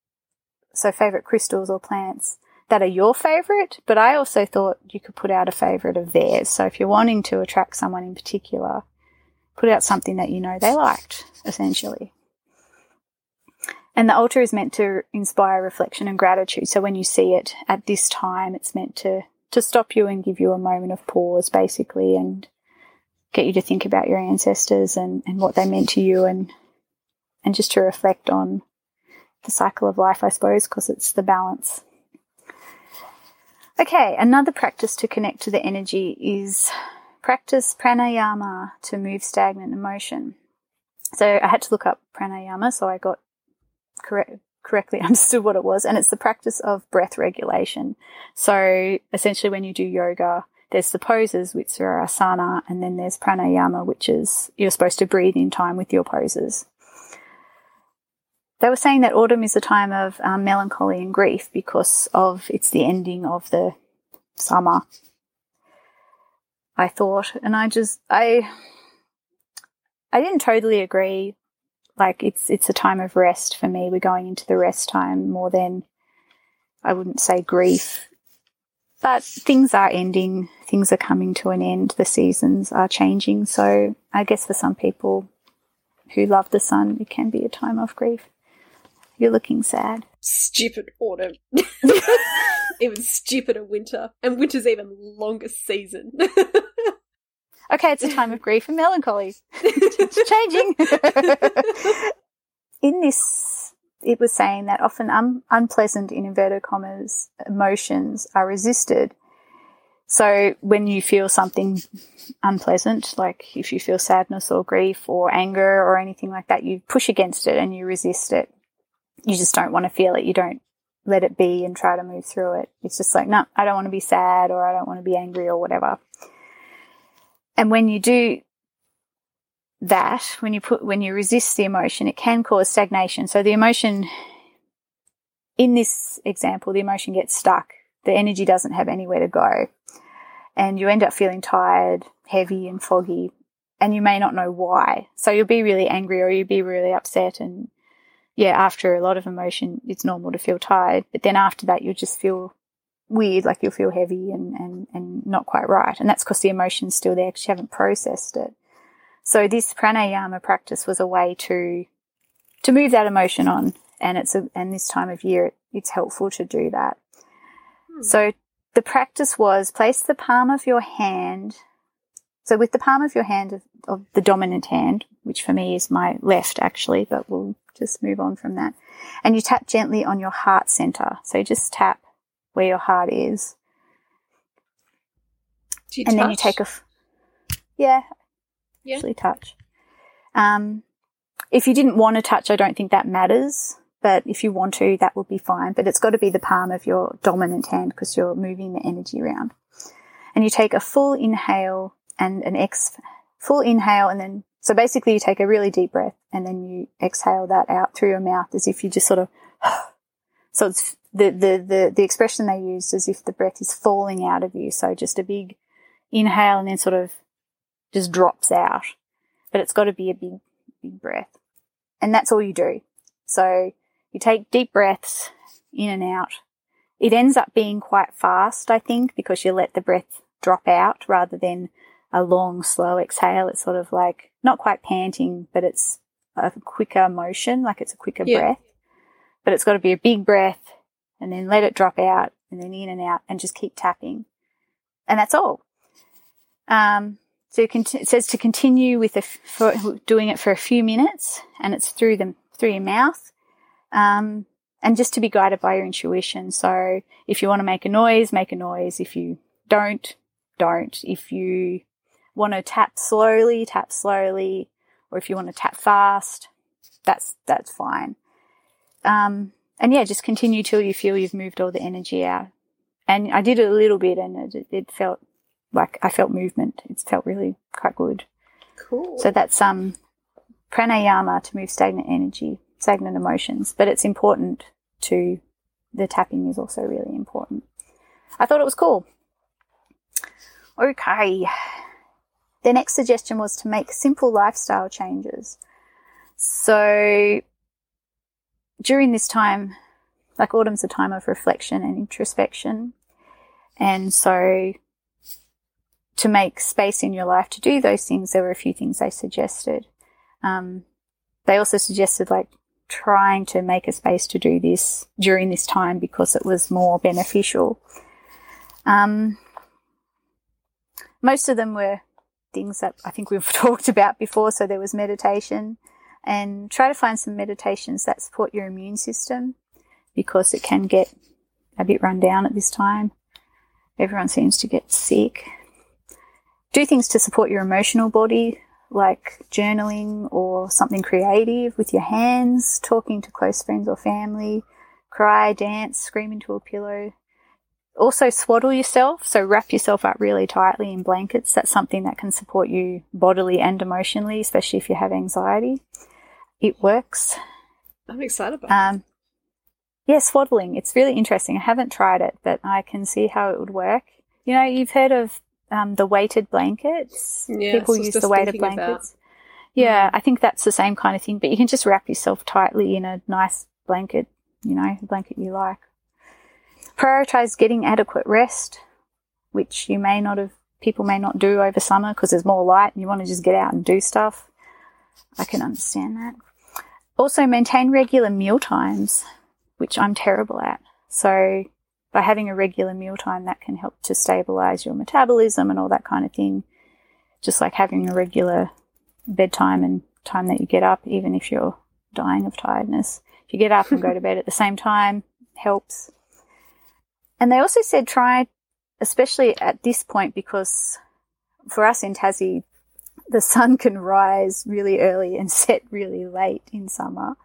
so favorite crystals or plants that are your favorite, but I also thought you could put out a favorite of theirs. So if you're wanting to attract someone in particular, put out something that you know they liked, essentially. And the altar is meant to inspire reflection and gratitude. So when you see it at this time, it's meant to, to stop you and give you a moment of pause, basically, and get you to think about your ancestors and, and what they meant to you and, and just to reflect on the cycle of life, I suppose, because it's the balance. Okay, another practice to connect to the energy is practice pranayama to move stagnant emotion. So I had to look up pranayama, so I got correct, correctly [LAUGHS] understood what it was, and it's the practice of breath regulation. So essentially, when you do yoga, there's the poses, which are asana, and then there's pranayama, which is you're supposed to breathe in time with your poses. They were saying that autumn is a time of um, melancholy and grief because of it's the ending of the summer. I thought, and I just I I didn't totally agree Like it's it's a time of rest for me. We're going into the rest time more than I wouldn't say grief. But things are ending, things are coming to an end, the seasons are changing. So I guess for some people who love the sun, it can be a time of grief. You're looking sad. Stupid autumn. [LAUGHS] [LAUGHS] even stupider winter. And winter's even longer season. [LAUGHS] okay, it's a time of grief and melancholy. it's changing. In this, it was saying that often un- unpleasant, in inverted commas, emotions are resisted. So when you feel something unpleasant, like if you feel sadness or grief or anger or anything like that, you push against it and you resist it. You just don't want to feel it. You don't let it be and try to move through it. It's just like, no, I don't want to be sad or I don't want to be angry or whatever. And when you do that, when you put, when you resist the emotion, it can cause stagnation. So the emotion, in this example, the emotion gets stuck. The energy doesn't have anywhere to go. And you end up feeling tired, heavy and foggy. And you may not know why. So you'll be really angry or you'll be really upset and yeah, after a lot of emotion, it's normal to feel tired. But then after that, you'll just feel weird, like you'll feel heavy and, and, and not quite right. And that's because the emotion's still there because you haven't processed it. So this pranayama practice was a way to, to move that emotion on. And it's a, and this time of year, it's helpful to do that. Hmm. So the practice was place the palm of your hand. So with the palm of your hand of, of the dominant hand, which for me is my left actually, but we'll just move on from that. And you tap gently on your heart center. So just tap where your heart is. You and touch? then you take a, f- yeah, Yeah. actually touch. Um, if you didn't want to touch, I don't think that matters. But if you want to, that would be fine. But it's got to be the palm of your dominant hand because you're moving the energy around. And you take a full inhale and an ex, full inhale and then so basically you take a really deep breath and then you exhale that out through your mouth as if you just sort of, [SIGHS] so it's the, the, the, the expression they use as if the breath is falling out of you. So just a big inhale and then sort of just drops out. But it's got to be a big, big breath. And that's all you do. So you take deep breaths in and out. It ends up being quite fast, I think, because you let the breath drop out rather than a long, slow exhale. It's sort of like not quite panting, but it's a quicker motion, like it's a quicker Yeah. breath. But it's got to be a big breath and then let it drop out and then in and out and just keep tapping. And that's all. Um, so it says to continue with doing it for a few minutes and it's through the, through your mouth. Um, and just to be guided by your intuition. So if you want to make a noise, make a noise. If you don't, don't. If you want to tap slowly, tap slowly, or if you want to tap fast, that's that's fine. Um, and yeah, just continue till you feel you've moved all the energy out. And I did it a little bit, and it, it felt like I felt movement. It felt really quite good. Cool. So that's um pranayama to move stagnant energy, stagnant emotions. But it's important to the tapping is also really important. I thought it was cool. Okay. The next suggestion was to make simple lifestyle changes. So during this time, like autumn's a time of reflection and introspection. And so to make space in your life to do those things, there were a few things they suggested. Um, they also suggested like trying to make a space to do this during this time because it was more beneficial. Um, most of them were things that I think we've [LAUGHS] talked about before. So there was meditation and try to find some meditations that support your immune system because it can get a bit run down at this time. Everyone seems to get sick. Do things to support your emotional body, like journaling or something creative with your hands, talking to close friends or family, cry, dance, scream into a pillow. Also swaddle yourself, so wrap yourself up really tightly in blankets. That's something that can support you bodily and emotionally, especially if you have anxiety. It works. I'm excited about that. Um, yeah, swaddling. It's really interesting. I haven't tried it, but I can see how it would work. You know, you've heard of um, the weighted blankets. Yeah, People use the weighted thinking about- blankets. Yeah, I think that's the same kind of thing, but you can just wrap yourself tightly in a nice blanket, you know, blanket you like. Prioritize getting adequate rest, which you may not have, people may not do over summer because there's more light and you want to just get out and do stuff. I can understand that. Also, maintain regular meal times, which I'm terrible at. So, by having a regular meal time, that can help to stabilize your metabolism and all that kind of thing. Just like having a regular bedtime and time that you get up, even if you're dying of tiredness. If you get up and go to bed at the same time, helps. And they also said try, especially at this point, because for us in Tassie, the sun can rise really early and [LAUGHS] set really late in summer.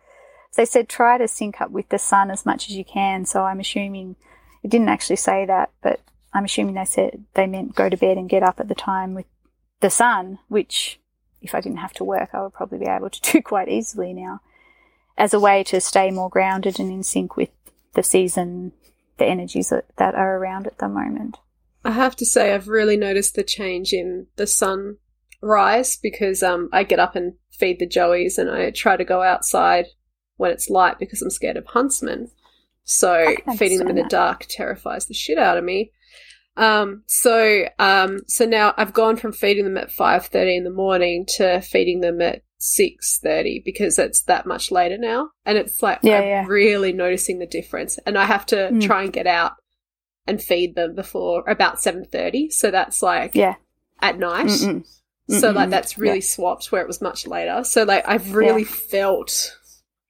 So they said try to sync up with the sun as much as you can. So I'm assuming it didn't actually say that, but I'm assuming they said they meant go to bed and get up at the time with the sun, which if I didn't have to work, I would probably be able to do [LAUGHS] quite easily now as a way to stay more grounded and in sync with the season, the energies that, that are around at the moment. I have to say, I've really noticed the change in the sun rise because um, I get up and feed the joeys and I try to go outside when it's light because I'm scared of huntsmen. So feeding them in the dark terrifies the shit out of me. Um, so, um, so now I've gone from feeding them at 5.30 in the morning to feeding them at 6.30 because it's that much later now. And it's like, yeah, I'm yeah. really noticing the difference. And I have to mm. try and get out and feed them before about 7.30. So that's like, yeah, at night. Mm-mm. So like that's really yeah. swapped where it was much later. So like I've really felt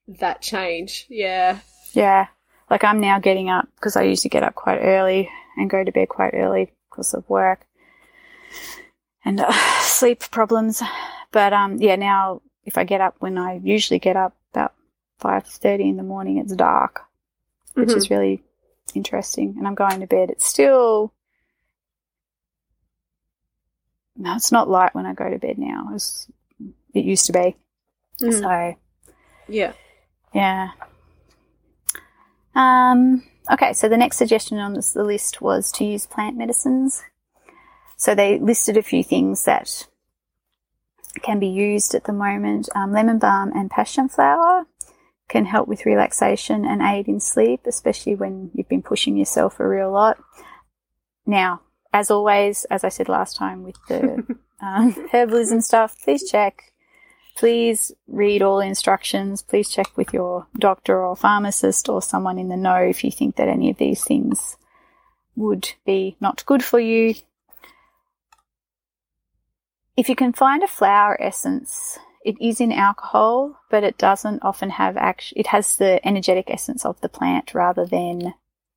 that change. Yeah. Yeah. Like I'm now getting up because I used to get up quite early and go to bed quite early because of work and uh, [LAUGHS] sleep problems. But um, yeah, now if I get up when I usually get up about five thirty in the morning, it's dark, which mm-hmm. is really interesting. And I'm going to bed. It's still no, it's not light when I go to bed now. It's, it used to be. Mm. So yeah, yeah. Um, okay, so the next suggestion on this, the list was to use plant medicines. So they listed a few things that can be used at the moment. Um, lemon balm and passion flower can help with relaxation and aid in sleep, especially when you've been pushing yourself a real lot. Now, as always, as I said last time with the [LAUGHS] um, herbalism stuff, please check please read all instructions. Please check with your doctor or pharmacist or someone in the know if you think that any of these things would be not good for you. If you can find a flower essence, it is in alcohol, but it doesn't often have act- it has the energetic essence of the plant rather than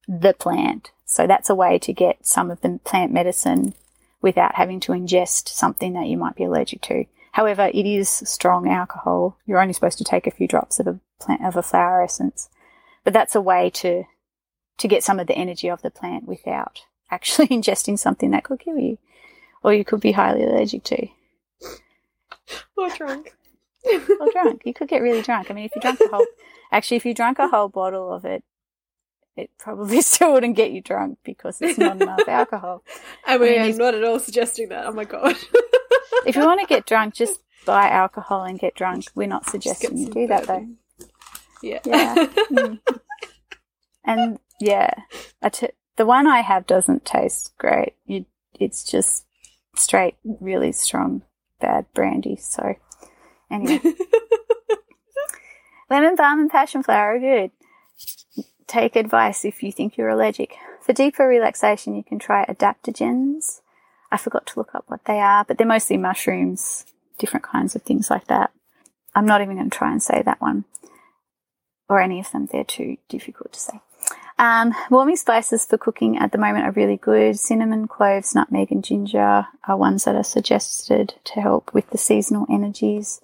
the plant. So that's a way to get some of the plant medicine without having to ingest something that you might be allergic to. However, it is strong alcohol. You're only supposed to take a few drops of a plant of a flower essence, but that's a way to to get some of the energy of the plant without actually [LAUGHS] ingesting something that could kill you, or you could be highly allergic to. Or drunk. [LAUGHS] or drunk. You could get really drunk. I mean, if you drank a whole, actually, if you drank a whole bottle of it, it probably [LAUGHS] still wouldn't get you drunk because it's not enough alcohol. [LAUGHS] I mean, I am not at all suggesting that. Oh my god if you want to get drunk, just buy alcohol and get drunk. We're not suggesting you do that though. Yeah. Yeah. Mm. And yeah, the one I have doesn't taste great. You, it's just straight, really strong, bad brandy. So anyway, [LAUGHS] lemon balm and passion flower are good. Take advice if you think you're allergic. For deeper relaxation, you can try adaptogens. I forgot to look up what they are, but they're mostly mushrooms, different kinds of things like that. I'm not even going to try and say that one or any of them. They're too difficult to say. Um, warming spices for cooking at the moment are really good. Cinnamon, cloves, nutmeg, and ginger are ones that are suggested to help with the seasonal energies.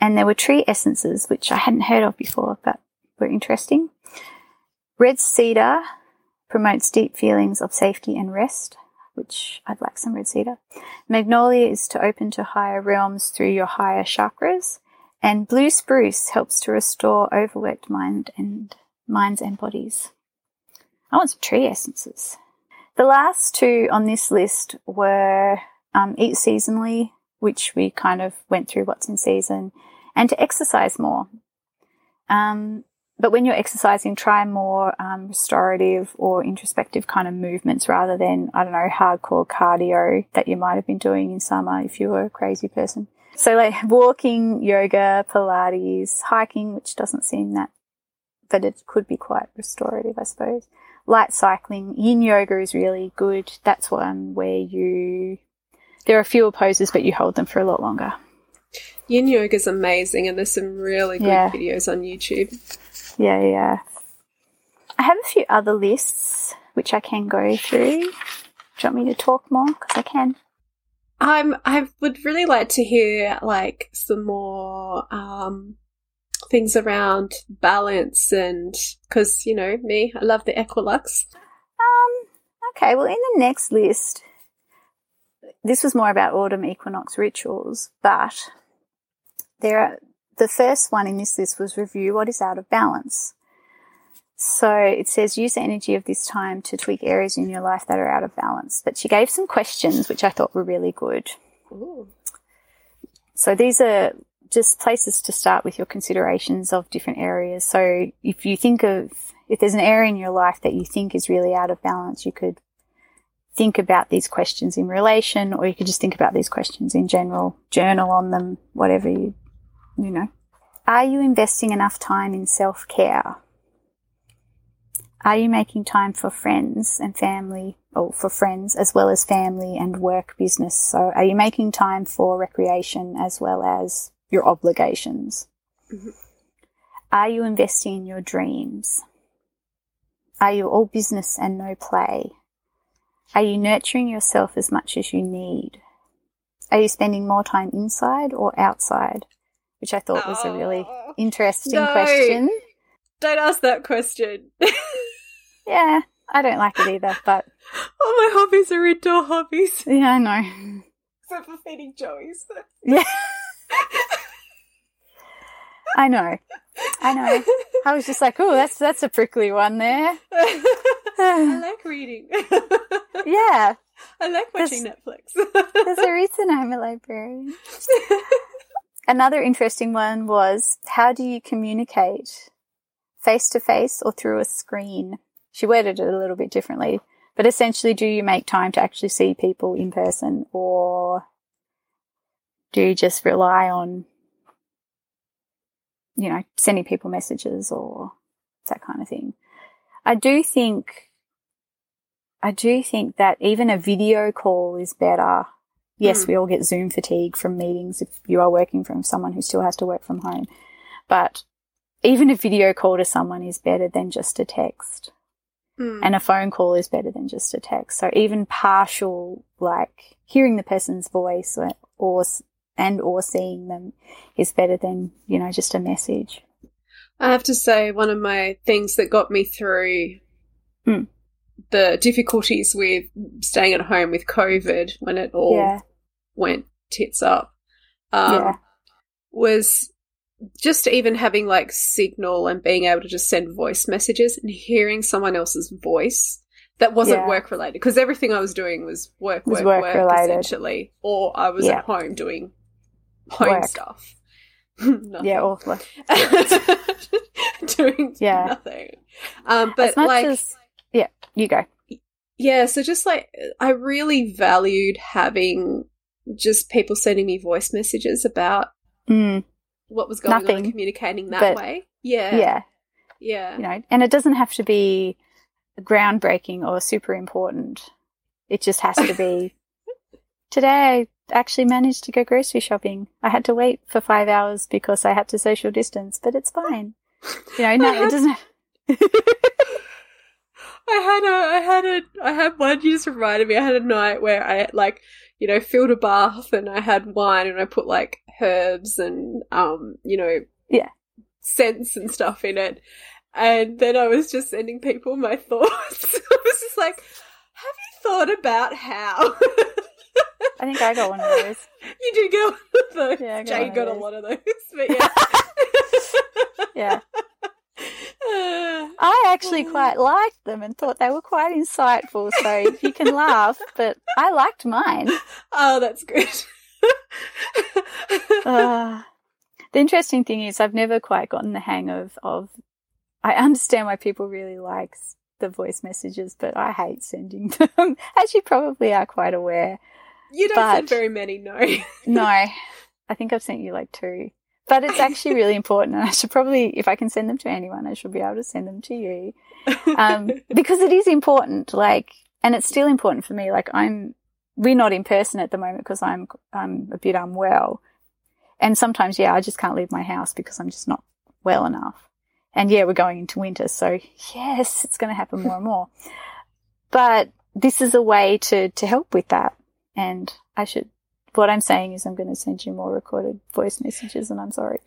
And there were tree essences, which I hadn't heard of before, but were interesting. Red cedar promotes deep feelings of safety and rest which I'd like some red cedar. Magnolia is to open to higher realms through your higher chakras. And blue spruce helps to restore overworked mind and minds and bodies. I want some tree essences. The last two on this list were um, eat seasonally which we kind of went through what's in season, and to exercise more. Um, but when you're exercising, try more um, restorative or introspective kind of movements rather than, I don't know, hardcore cardio that you might have been doing in summer if you were a crazy person. So like walking, yoga, Pilates, hiking, which doesn't seem that, but it could be quite restorative, I suppose. Light cycling, yin yoga is really good. That's one where you, there are fewer poses, but you hold them for a lot longer. Yin yoga is amazing, and there's some really good Yeah. videos on YouTube. Yeah, yeah. I have a few other lists which I can go through. Do you want me to talk more? Because I can. I'm. I would really like to hear like some more um, things around balance and because you know me, I love the Equilux. Um, okay, well, in the next list, this was more about autumn equinox rituals, but there are the first one in this list was review what is out of balance. So it says use the energy of this time to tweak areas in your life that are out of balance. But she gave some questions which I thought were really good. Ooh. So these are just places to start with your considerations of different areas. So if you think of, if there's an area in your life that you think is really out of balance, you could think about these questions in relation, or you could just think about these questions in general, journal on them, whatever you, you know. Are you investing enough time in self care? Are you making time for friends and family, or for friends as well as family and work business? So are you making time for recreation as well as your obligations? Mhm. Are you investing in your dreams? Are you all business and no play? Are you nurturing yourself as much as you need? Are you spending more time inside or outside? Which I thought was a really Oh, interesting no. question. Don't ask that question. [LAUGHS] Yeah, I don't like it either, but [LAUGHS] All my hobbies are indoor hobbies, yeah, I know. except for feeding Joey's. Yeah, [LAUGHS] I know. I know. I was just like, oh, that's that's a prickly one there. I like reading. Yeah, I like watching Netflix. there's a reason I'm a librarian. Another interesting one was how do you communicate? Face to face or through a screen? She worded it a little bit differently, but essentially, do you make time to actually see people in person or do you just rely on, you know, sending people messages or that kind of thing? I do think, I do think that even a video call is better Yes, Mm. we all get Zoom fatigue from meetings if you are working from someone who still has to work from home. But even a video call to someone is better than just a text. Mm. And a phone call is better than just a text. So even partial, like hearing the person's voice or, or and or seeing them is better than, you know, just a message. I have to say, one of my things that got me through Hmm. the difficulties with staying at home with COVID when it all Yeah. went tits up um, Yeah. was just even having like signal and being able to just send voice messages and hearing someone else's voice that wasn't Yeah. work related because everything I was doing was work, Was work, work, work-related. essentially, or I was Yeah. at home doing home Work. stuff. [LAUGHS] Yeah. Awful. [LAUGHS] doing Yeah. nothing. Um, but like, as, yeah, you go. yeah, so just like I really valued having just people sending me voice messages about Mm, what was going on Nothing, and communicating that way. Yeah, yeah. yeah, you know, and it doesn't have to be groundbreaking or super important. It just has to be [LAUGHS] today actually managed to go grocery shopping. I had to wait for five hours because I had to social distance, but it's fine. You know, [LAUGHS] no, it doesn't. [LAUGHS] I had a, I had a, I had one. You just reminded me. I had a night where I like, you know, filled a bath and I had wine and I put like herbs and um, you know, Yeah. scents and stuff in it. And then I was just sending people my [LAUGHS] thoughts. I was just like, have you thought about how? I think I got one of those. [LAUGHS] you did get one of those. Yeah, I got of got a lot of those, but [LAUGHS] yeah. Yeah. [LAUGHS] I actually quite liked them and thought they were quite insightful. So you can laugh, but I liked mine. oh, that's good. Uh, the interesting thing is, I've never quite gotten the hang of of. I understand why people really like the voice messages, but I hate sending them, as you probably are quite aware. You don't But- send very many, no. [LAUGHS] No, I think I've sent you like two. But it's actually really important, and I should probably, if I can send them to anyone, I should be able to send them to you. Um, [LAUGHS] because it is important, like, and it's still important for me. Like, I'm, we're not in person at the moment because I'm, I'm a bit unwell. And sometimes, yeah, I just can't leave my house because I'm just not well enough. And yeah, we're going into winter. So yes, it's going to happen more and more. But this is a way to, to help with that. And I should, what I'm saying is I'm going to send you more recorded voice messages and I'm sorry.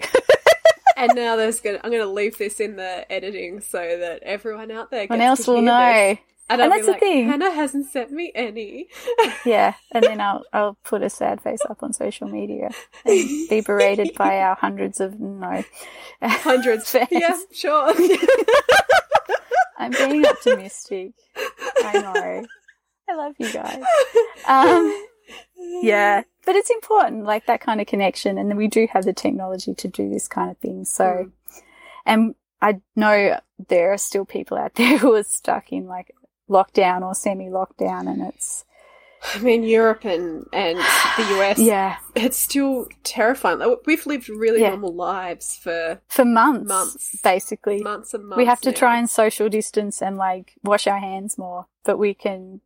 [LAUGHS] and now there's gonna I'm gonna leave this in the editing so that everyone out there Everyone else to will know. this. And, And that's the like, thing. Hannah hasn't sent me any. [LAUGHS] Yeah. And then I'll, I'll put a sad face up on social media and be berated by [LAUGHS] our hundreds of, no. Hundreds. fans. Yeah, sure. I'm being optimistic. I know. I love you guys. [LAUGHS] Um, yeah, [LAUGHS] but it's important, like that kind of connection. And we do have the technology to do this kind of thing. So, Mm. and I know there are still people out [LAUGHS] there who are stuck in like lockdown or semi lockdown and it's, I mean, Europe and, and [SIGHS] the US, yeah, it's still terrifying. Like, We've lived really Yeah. normal lives for for months, Months. basically. months and months. we have to now. try and social distance and like wash our hands more, but we can,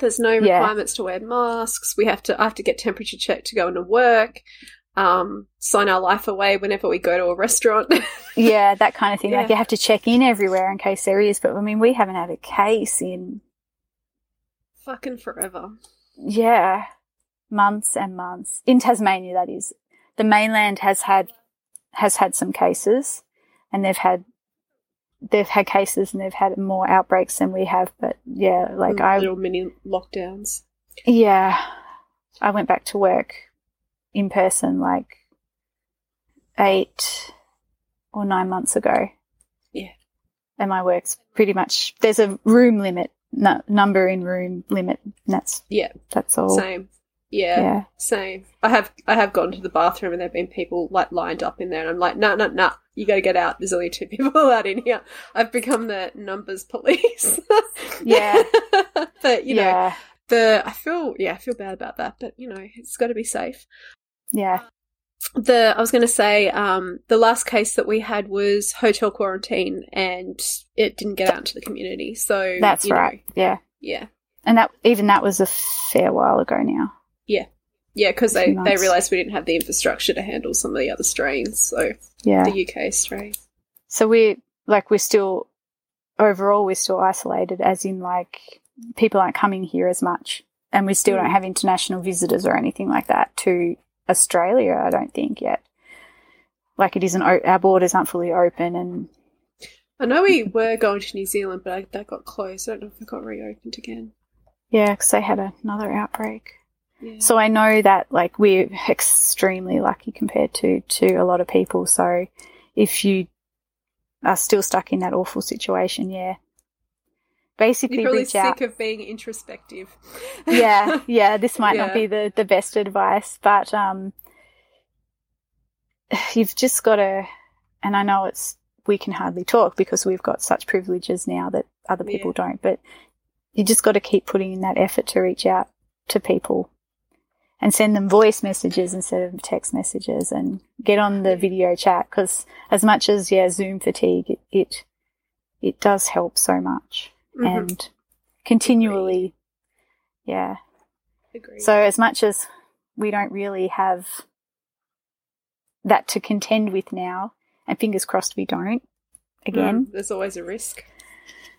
There's no Yeah. requirements to wear masks. We have to. I have to get temperature checked to go into work. Um, sign our life away whenever we go to a restaurant. [LAUGHS] yeah, that kind of thing. Like you have to check in everywhere in case there is, but I mean, we haven't had a case in Fucking forever. Yeah, months and months in Tasmania. That is, the mainland has had has had some cases, and they've had they've had cases and they've had more outbreaks than we have. But yeah, like I little mini lockdowns. yeah, I went back to work in person like eight or nine months ago. Yeah. and my work's pretty much there's a room limit, no, number in room limit. And that's Yeah, that's all. same. Yeah, Yeah. same. I have I have gone to the bathroom and there've been people like lined up in there, and I'm like, no, no, no, you got to get out. There's only two [LAUGHS] people allowed in here. I've become the numbers police. [LAUGHS] Yeah. but you know, yeah. the I feel yeah, I feel bad about that, but you know, it's got to be safe. Yeah. The I was going to say um, the last case that we had was hotel quarantine, and it didn't get out into the community. So That's you know, right. Yeah. yeah, And that even that was a fair while ago now. Yeah, Yeah, because they they realised we didn't have the infrastructure to handle some of the other strains. So Yeah. the UK strain. So we're like we're still overall we're still isolated as in like people aren't coming here as much and we still Mm. don't have international visitors or anything like that to Australia, I don't think yet. Like it isn't our borders aren't fully open and I know we were going to New Zealand, but I, that got closed. I don't know if it got reopened again. yeah, because they had another outbreak. Yeah. So I know that like we're extremely lucky compared to to a lot of people. So if you are still stuck in that awful situation, yeah, basically You're probably reach out. sick of being introspective. yeah, [LAUGHS] yeah. This might Yeah. not be the the best advice, but um, you've just got to. And I know it's we can hardly talk because we've got such privileges now that other people don't. But you just got to keep putting in that effort to reach out to people and send them voice messages instead of text messages and get on the video chat because as much as yeah zoom fatigue it it, it does help so much Mhm. and continually yeah Agreed. so as much as we don't really have that to contend with now and fingers crossed we don't again Mm, there's always a risk.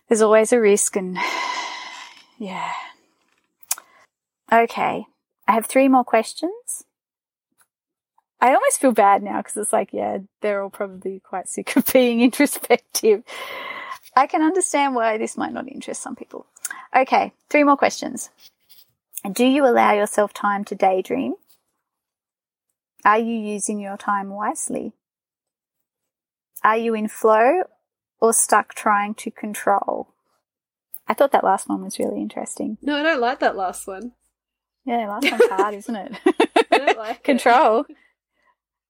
there's always a risk and [SIGHS] yeah okay i have three more questions i almost feel bad now because it's like yeah they're all probably quite sick of [LAUGHS] being introspective i can understand why this might not interest some people okay three more questions do you allow yourself time to daydream are you using your time wisely are you in flow or stuck trying to control? I thought that last one was really interesting. No, I don't like that last one. Yeah, last one's hard, isn't it? [LAUGHS] Like it. control.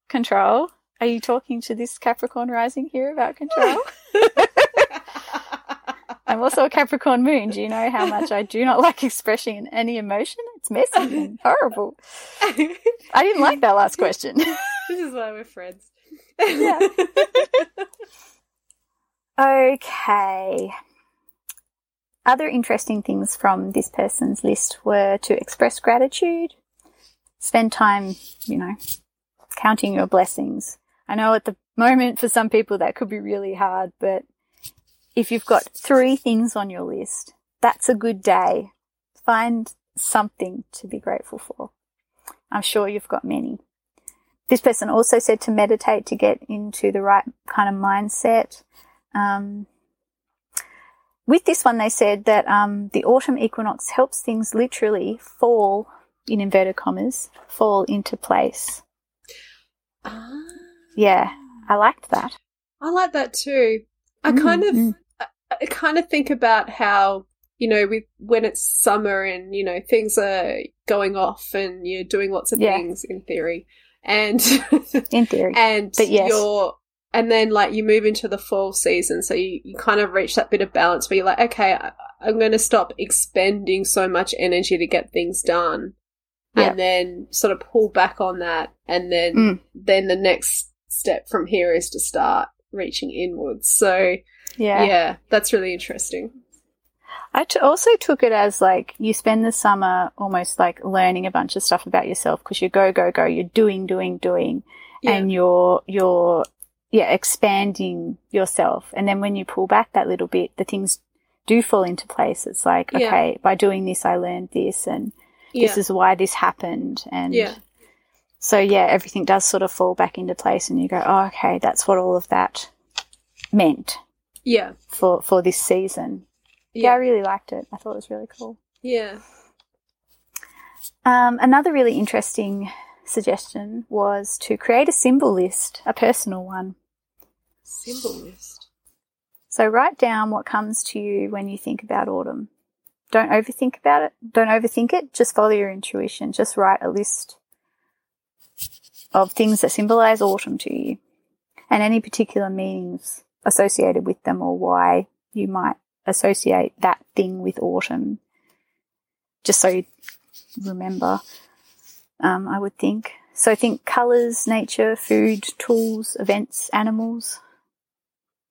Control. Are you talking to this Capricorn rising here about control? [LAUGHS] [LAUGHS] I'm also a Capricorn moon. Do you know how much I do not like expressing any emotion? It's messy and horrible. I didn't like that last question. this is why we're friends. Yeah. Okay. Other interesting things from this person's list were to express gratitude, spend time, you know, counting your blessings. I know at the moment for some people that could be really hard, but if you've got three things on your list, that's a good day. Find something to be grateful for. I'm sure you've got many. This person also said to meditate to get into the right kind of mindset. Um, with this one, they said that um, the autumn equinox helps things literally fall, in inverted commas, fall into place. Ah, Yeah, I liked that. I like that too. I Mm, kind of, mm. I, I kind of think about how you know, with when it's summer and you know things are going off and you're doing lots of Yeah. things in theory, and In theory. [LAUGHS] and But yes. you're and then like you move into the fall season so you, you kind of reach that bit of balance where you're like okay I, i'm going to stop expending so much energy to get things done Yeah. and then sort of pull back on that and then Mm. then the next step from here is to start reaching inwards so Yeah. yeah, that's really interesting I t- also took it as like you spend the summer almost like learning a bunch of stuff about yourself because you go, go, go, you're doing, doing, doing, yeah and you're, you're, yeah, expanding yourself. And then when you pull back that little bit, the things do fall into place. It's like, Yeah. okay, by doing this, I learned this and yeah this is why this happened. And yeah so yeah, everything does sort of fall back into place and you go, oh, okay, that's what all of that meant yeah for, for this season. Yeah, I really liked it. I thought it was really cool. yeah Um, another really interesting suggestion was to create a symbol list, a personal one. symbol list So write down what comes to you when you think about autumn. Don't overthink about it. Don't overthink it. Just follow your intuition. Just write a list of things that symbolize autumn to you and any particular meanings associated with them or why you might associate that thing with autumn. Just so you remember, um, I would think. So think colors, nature, food, tools, events, animals.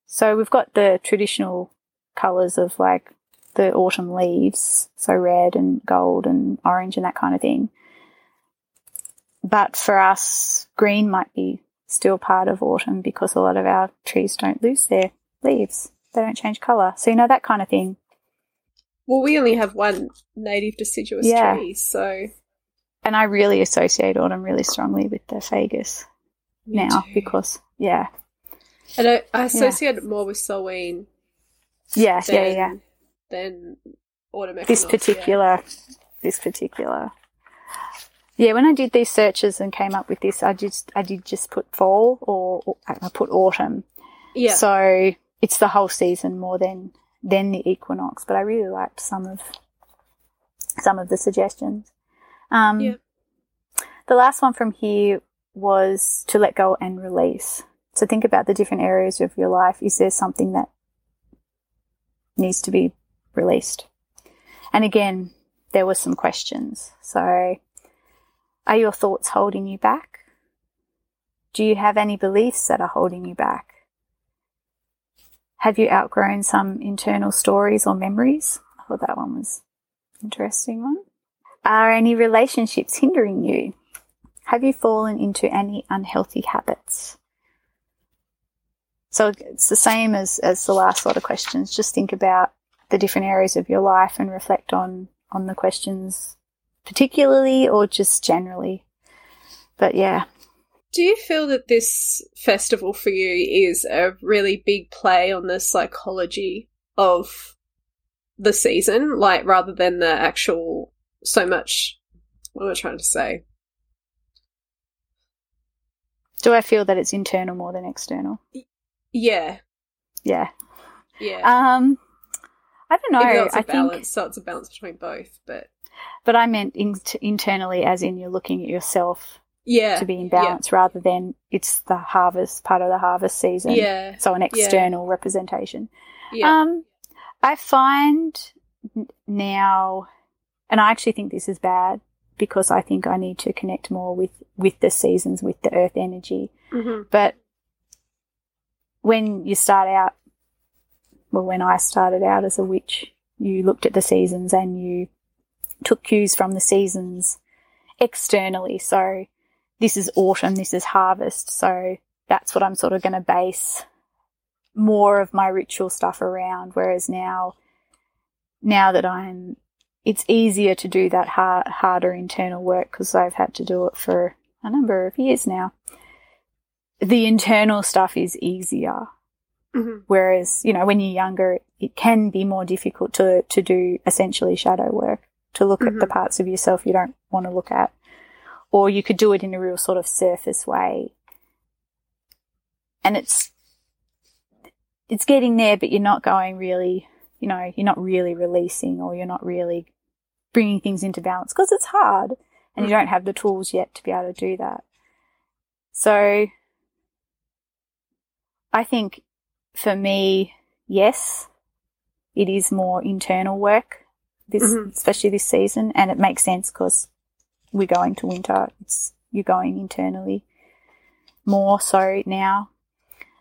So we've got the traditional colours of like the autumn leaves, so red and gold and orange and that kind of thing. But for us, green might be still part of autumn because a lot of our trees don't lose their leaves. They don't change colour. So, you know, that kind of thing. well we only have one native deciduous Yeah. tree so And I really associate autumn really strongly with the Fagus Me now too. because, yeah. And I, I associate it more with Selwyn Yeah, than, yeah, yeah. than autumn this equinox, yeah. particular this particular yeah when i did these searches and came up with this i just i did just put fall or, or i put autumn Yeah. so it's the whole season more than than the equinox but i really liked some of some of the suggestions um Yeah. the last one from here was to let go and release so think about the different areas of your life is there something that needs to be released and again, there were some questions. So, are your thoughts holding you back? Do you have any beliefs that are holding you back? Have you outgrown some internal stories or memories? I thought that one was an interesting one. Are any relationships hindering you? Have you fallen into any unhealthy habits? So it's the same as, as the last lot of questions. Just think about the different areas of your life and reflect on on the questions particularly or just generally but yeah Do you feel that this festival for you is a really big play on the psychology of the season, like rather than the actual so much? What am I trying to say? do i feel that it's internal more than external Yeah, yeah yeah. um i don't know Even though it's a i balance, think so it's a balance between both. But but I meant in- internally, as in you're looking at yourself Yeah. to be in balance rather than it's the harvest part of the harvest season. Yeah. So an external representation. Yeah. Um, I find now, and I actually think this is bad because I think I need to connect more with with the seasons, with the earth energy. hmm But when you start out, well, when I started out as a witch, you looked at the seasons and you took cues from the seasons externally. So this is autumn, this is harvest. So that's what I'm sort of going to base more of my ritual stuff around. Whereas now, now that I'm, it's easier to do that hard, harder internal work because I've had to do it for a number of years now the internal stuff is easier. hmm Whereas, you know, when you're younger, it can be more difficult to, to do essentially shadow work, to look at the Mhm. parts of yourself you don't want to look at. Or you could do it in a real sort of surface way. And it's, it's getting there, but you're not going really, you know, you're not really releasing or you're not really bringing things into balance because it's hard and you don't have the tools yet to be able to do that. So I think for me, yes, it is more internal work this, Mhm. especially this season, and it makes sense because we're going to winter. It's you're going internally more so now,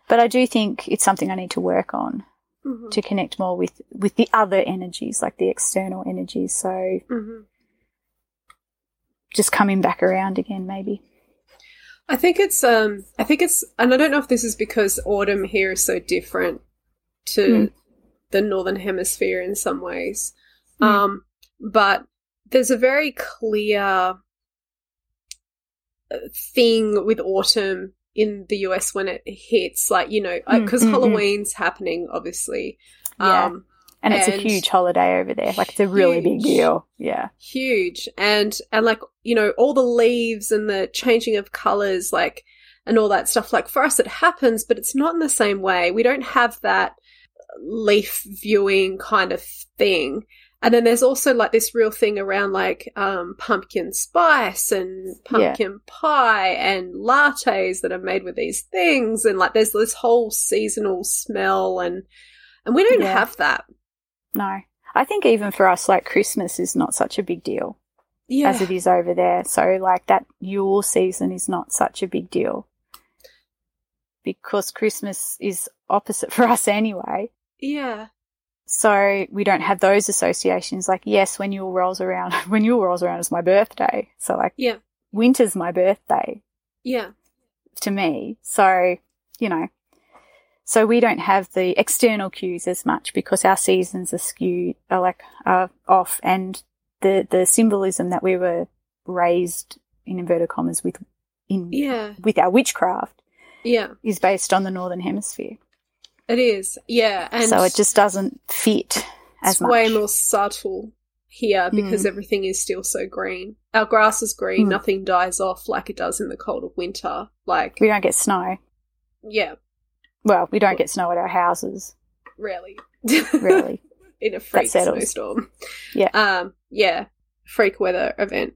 but I do think it's something I need to work on hmm to connect more with with the other energies, like the external energies. So hmm just coming back around again, maybe. I think it's um I think it's and I don't know if this is because autumn here is so different to Mm. the northern hemisphere in some ways. Mm. Um but there's a very clear uh, thing with autumn in the US when it hits like you know because mm, mm. Halloween's happening obviously. Yeah. Um And it's a huge holiday over there. Like it's a really big deal. Yeah. huge and and like you know all the leaves and the changing of colors like and all that stuff like for us it happens but it's not in the same way we don't have that leaf viewing kind of thing and then there's also like this real thing around like um, pumpkin spice and pumpkin pie and lattes that are made with these things and like there's this whole seasonal smell and and we don't Yeah. have that No. I think even for us, like Christmas is not such a big deal yeah as it is over there. So, like that Yule season is not such a big deal because Christmas is opposite [LAUGHS] for us anyway. yeah So we don't have those associations. Like, yes, when Yule rolls around, [LAUGHS] when Yule rolls around is my birthday. So, like, yeah winter's my birthday yeah to me. So, you know, so we don't have the external cues as much because our seasons are skewed, are like, are off and the, the symbolism that we were raised in inverted commas with, in, yeah with our witchcraft yeah is based on the Northern Hemisphere. It is, yeah, and so it just doesn't fit as it's much. way more subtle here because Mm. everything is still so green. Our grass is green; Mm. nothing dies off like it does in the cold of winter. Like, we don't get snow. yeah, Well, we don't get snow at our houses, Really. really. [LAUGHS] in a freak snowstorm. Yeah. um, yeah, freak weather event.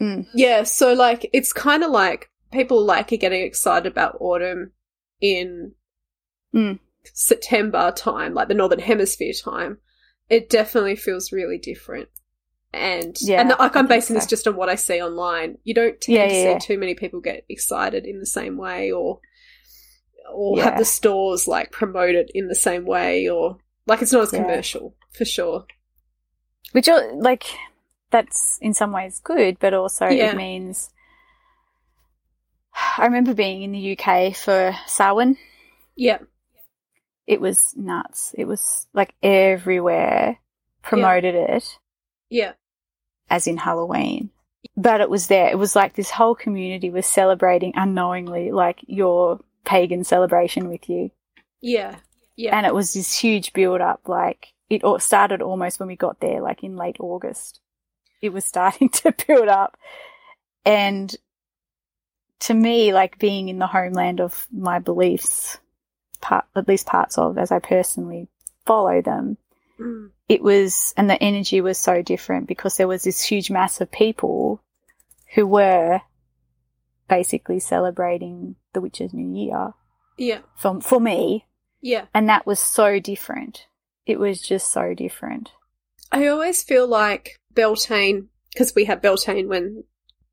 Mm. Yeah, so like it's kind of like people like are getting excited about autumn in Mm. September time, like the northern hemisphere time. It definitely feels really different. And Yeah, and like I I'm basing this just on what I see online. You don't tend Yeah, to yeah, see too many people get excited in the same way or or have the stores like promote it in the same way or like it's not as commercial for sure. Which, like, that's in some ways good, but also it means. I remember being in the UK for Samhain. Yeah. It was nuts. It was like everywhere promoted it Yeah. as in Halloween. But it was there. It was like this whole community was celebrating unknowingly, like your pagan celebration with you. Yeah. Yeah. And it was this huge build up. Like it started almost when we got there, like in late August. It was starting [LAUGHS] to build up. And to me, like being in the homeland of my beliefs, part, at least parts of, as I personally follow them, Mm. it was, and the energy was so different because there was this huge mass of people who were basically celebrating the Witch's New Year Yeah. for, for me. Yeah. And that was so different. It was just so different. I always feel like Beltane, because we have Beltane when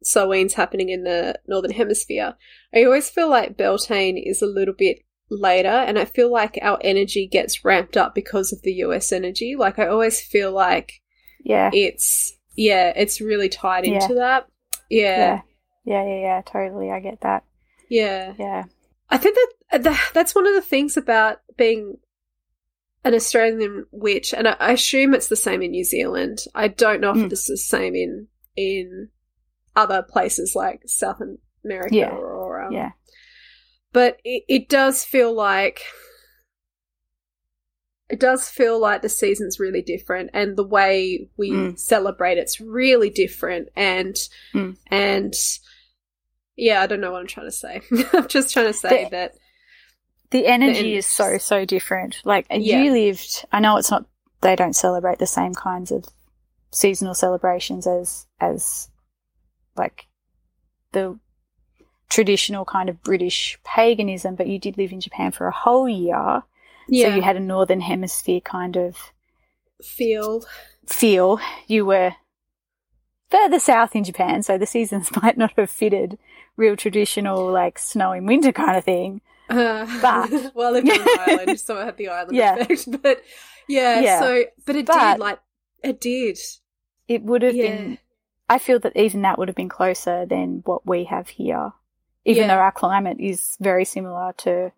Samhain's happening in the Northern Hemisphere, I always feel like Beltane is a little bit later, and I feel like our energy gets ramped up because of the US energy. Like, I always feel like Yeah. it's, yeah, it's really tied Yeah. into that. Yeah. Yeah. Yeah, yeah, yeah, totally. I get that. Yeah. Yeah. I think that, that that's one of the things about being an Australian witch, and I, I assume it's the same in New Zealand. I don't know if Mm. it's the same in in other places like South America Yeah. or um, Yeah. But it, it does feel like it does feel like the season's really different and the way we Mm. celebrate it's really different and Mm. and yeah i don't know what i'm trying to say [LAUGHS] i'm just trying to say The- that The energy energy is so, so different. Like, Yeah. you lived, I know it's not, they don't celebrate the same kinds of seasonal celebrations as, as, like, the traditional kind of British paganism, but you did live in Japan for a whole year. yeah So you had a northern hemisphere kind of feel feel. You were further south in Japan, so the seasons [LAUGHS] might not have fitted real traditional, like, snow in winter kind of thing. uh, But- [LAUGHS] well i lived on an [LAUGHS] island so i had the island Yeah. effect but yeah, Yeah. so but it But- did like it did It would have Yeah. been, I feel that even that would have been closer than what we have here, even Yeah. though our climate is very similar to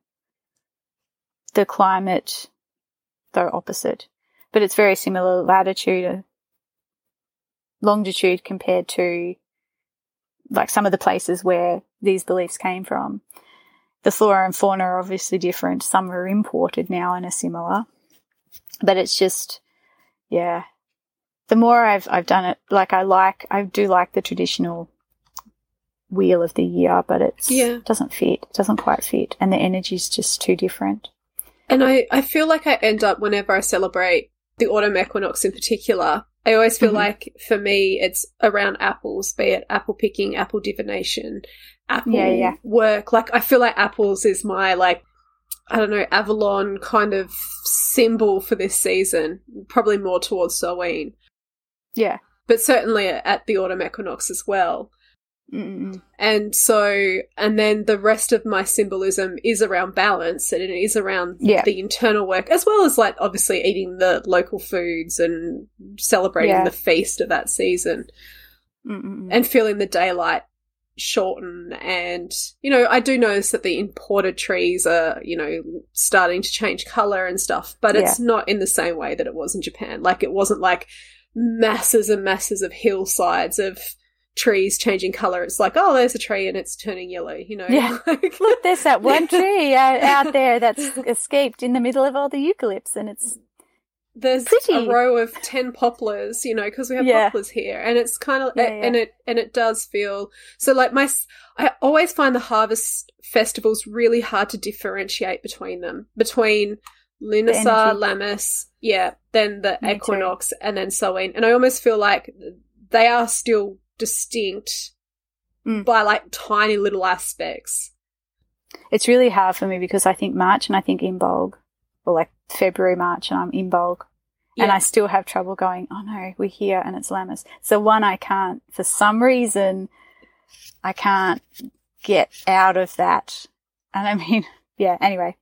the climate, though opposite. But it's very similar latitude, uh, longitude compared to like some of the places where these beliefs came from. The flora and fauna are obviously different. Some are imported now and are similar. But it's just, yeah. The more I've I've done it, like I like I do like the traditional wheel of the year, but it's Yeah. doesn't fit. It doesn't quite fit. And the energy's just too different. And I, I feel like I end up whenever I celebrate the autumn equinox in particular, I always feel Mhm. like for me it's around apples, be it apple picking, apple divination, apple Yeah, yeah. work. Like I feel like apples is my like I don't know, Avalon kind of symbol for this season, probably more towards Samhain, Yeah. but certainly at the autumn equinox as well. Mm-mm. And so, and then the rest of my symbolism is around balance and it is around Yeah. the internal work, as well as like obviously eating the local foods and celebrating Yeah. the feast of that season Mm-mm. and feeling the daylight shorten. And, you know, I do notice that the imported trees are, you know, starting to change color and stuff, but it's not in the same way that it was in Japan. Like it wasn't like masses and masses of hillsides of trees changing color. It's like, oh, there's a tree and it's turning yellow, you know? Yeah. [LAUGHS] Like- Look, there's that one [LAUGHS] tree out, out there that's [LAUGHS] escaped in the middle of all the eucalypts, and it's there's Pretty. a row of 10 poplars you know because we have Yeah. poplars here and it's kind of Yeah, and it and it does feel so like my I always find the harvest festivals really hard to differentiate between them between Lughnasadh energy. lammas yeah then the Me too. equinox and then Samhain. and i almost feel like they are still distinct Mm. by like tiny little aspects it's really hard for me because I think March and I think Imbolg, or like February, March, and I'm Imbolg, and Yeah. I still have trouble going. Oh no, we're here and it's Lammas. So one, I can't for some reason, I can't get out of that. And I mean, [LAUGHS] yeah. Anyway,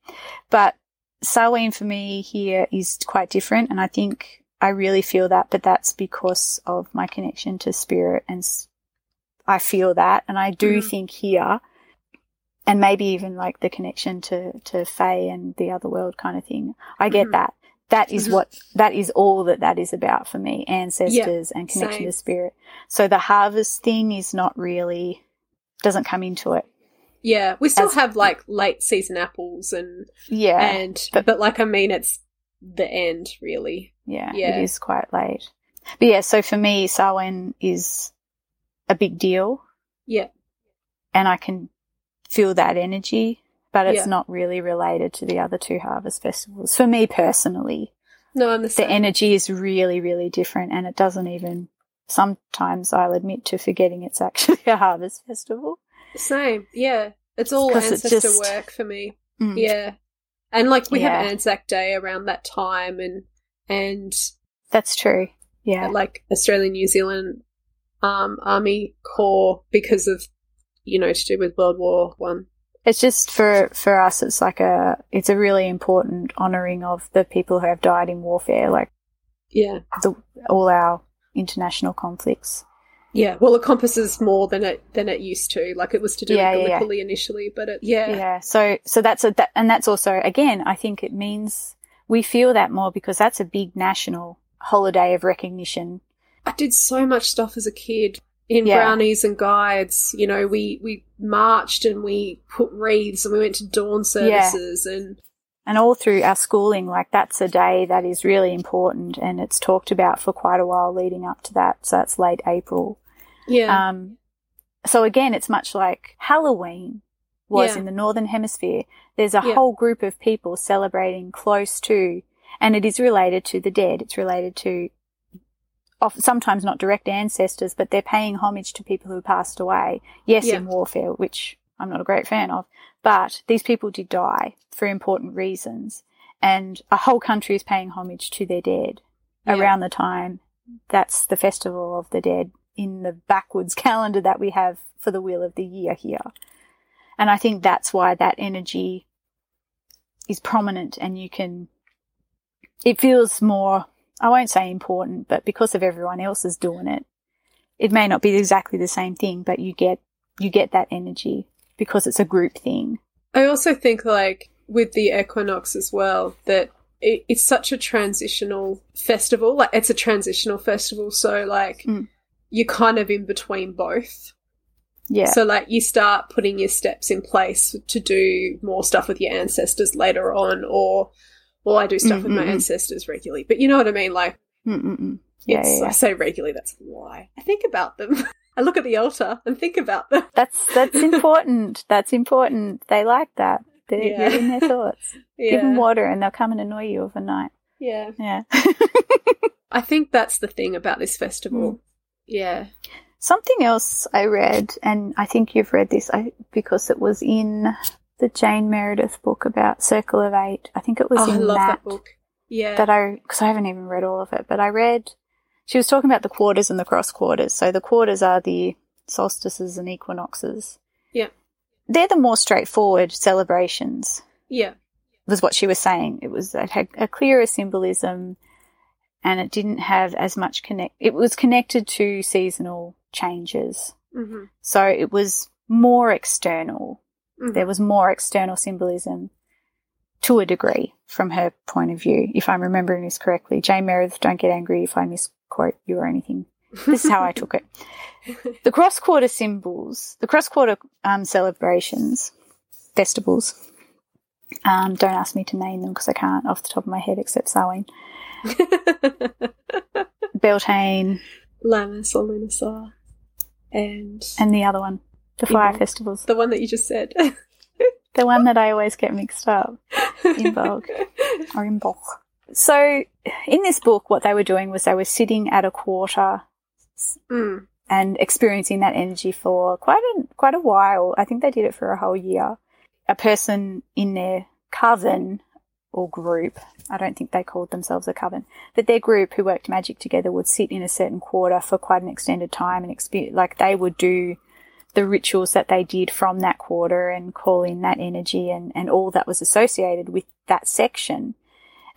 but Samhain for me here is quite different, and I think I really feel that. But that's because of my connection to spirit, and I feel that, and I do Mhm. think here and maybe even like the connection to to Fae and the other world kind of thing. I get Mhm. that. That is what that is all that that is about for me. Ancestors and connection same. to spirit. So the harvest thing is not really doesn't come into it. yeah we still As- have like late season apples and Yeah, and but- but, like I mean, it's the end really. yeah, yeah. it is quite late. But yeah, so for me, Samhain is a big deal, Yeah, and I can feel that energy, but it's Yeah. not really related to the other two harvest festivals for me personally. No, I'm the the energy is really, really different, and it doesn't even. Sometimes I'll admit to forgetting it's actually [LAUGHS] a harvest festival. Same. Yeah. It's all 'Cause it ancestor just- work for me. Mm. Yeah. And like we have Anzac Day around that time and and That's true. Yeah, like Australian New Zealand um Army Corps because of you know, to do with World War One. it's just for for us. It's like a it's a really important honouring of the people who have died in warfare, like Yeah. the, all our international conflicts. Yeah. Well it encompasses more than it than it used to. Like it was to do Yeah, with yeah, yeah. Initially, but it yeah. Yeah. So so that's a that, and that's also again, I think it means we feel that more because that's a big national holiday of recognition. I did so much stuff as a kid in Yeah. brownies and guides. You know, we we marched and we put wreaths and we went to dawn services and And all through our schooling, like that's a day that is really important and it's talked about for quite a while leading up to that. So that's late April. Yeah, Um, so again, it's much like Halloween was Yeah. in the Northern Hemisphere. There's a Yeah. whole group of people celebrating close to, and it is related to the dead. It's related to, sometimes not direct ancestors, but they're paying homage to people who passed away. Yes, Yeah. in warfare, which I'm not a great fan of, but these people did die for important reasons. And a whole country is paying homage to their dead Yeah. around the time that's the festival of the dead in the backwards [LAUGHS] calendar that we have for the wheel of the year here. And I think that's why that energy is prominent and you can, it feels more, I won't say important, but because of everyone else is doing it, it may not be exactly the same thing, but you get, you get that energy because it's a group thing. I also think like with the equinox as well that it, it's such a transitional festival. Like it's a transitional festival, so like Mm. You're kind of in between both. Yeah. So like you start putting your steps in place to do more stuff with your ancestors later on, or well, I do stuff with my ancestors regularly. But you know what I mean? Like Mm-mm-mm. Yeah, yeah, yeah. I say regularly. That's a lie. I think about them. [LAUGHS] I look at the altar and think about them. That's, that's [LAUGHS] important. That's important. They like that. They're, Yeah. in their thoughts. [LAUGHS] Give them water and they'll come and annoy you overnight. yeah. Yeah. I think that's the thing about this festival. Mm. Yeah. Something else I read, and I think you've read this I, because it was in the Jane Meredith book about Circle of Eight. I think it was Oh, I in love that, that book. Yeah. that I, because I haven't even read all of it, but I read, she was talking about the quarters and the cross quarters. So the quarters are the solstices and equinoxes. Yeah. They're the more straightforward celebrations. yeah. was what she was saying. It was it had a clearer symbolism, and it didn't have as much connect. It was connected to seasonal changes, hmm so it was more external. Mhm. There was more external symbolism to a degree from her point of view. If I'm remembering this correctly, Jane Meredith, don't get angry if I misquote you or anything. This is how I took it. [LAUGHS] The cross quarter symbols, the cross quarter um, celebrations, festivals. Um, don't ask me to name them because I can't off the top of my head except Samhain. [LAUGHS] Beltane Lammas or Lughnasadh. And and the other one, the fire festivals. the one that you just said. [LAUGHS] The one that I always get mixed up, Imbolc [LAUGHS] or Imbolc. So in this book, what they were doing was they were sitting at a quarter Mm. and experiencing that energy for quite a quite a while. I think they did it for a whole year. A person in their coven or group, I don't think they called themselves a coven, but their group who worked magic together would sit in a certain quarter for quite an extended time and experience, like they would do the rituals that they did from that quarter and call in that energy and, and all that was associated with that section.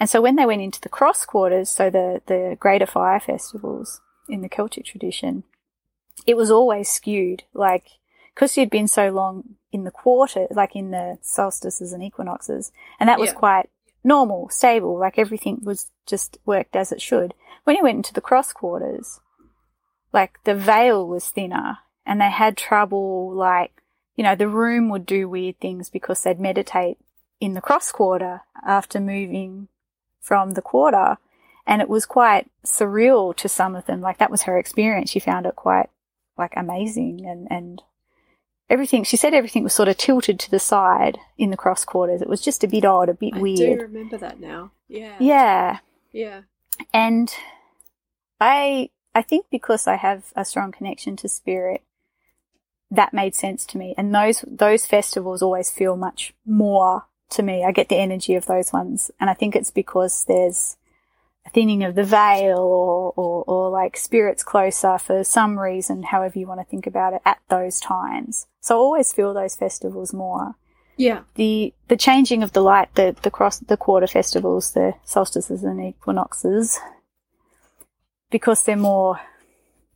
And so when they went into the cross quarters, so the, the greater fire festivals in the Celtic tradition, it was always skewed. Like, because you'd been so long in the quarter, like in the solstices and equinoxes, and that was Yeah. quite normal, stable, like everything was just worked as it should. When you went into the cross quarters, like the veil was thinner and they had trouble, like, you know, the room would do weird things because they'd meditate in the cross quarter after moving from the quarter. And it was quite surreal to some of them. Like that was her experience. She found it quite like amazing and, and everything. She said everything was sort of tilted to the side in the cross quarters. It was just a bit odd, a bit I weird. do remember that now. Yeah. Yeah. Yeah. And I I think because I have a strong connection to spirit, that made sense to me. And those those festivals always feel much more to me. I get the energy of those ones. And I think it's because there's thinning of the veil or, or, or like spirits closer for some reason, however you want to think about it at those times. So I always feel those festivals more. Yeah. The, the changing of the light, the, the cross, the quarter festivals, the solstices and equinoxes, because they're more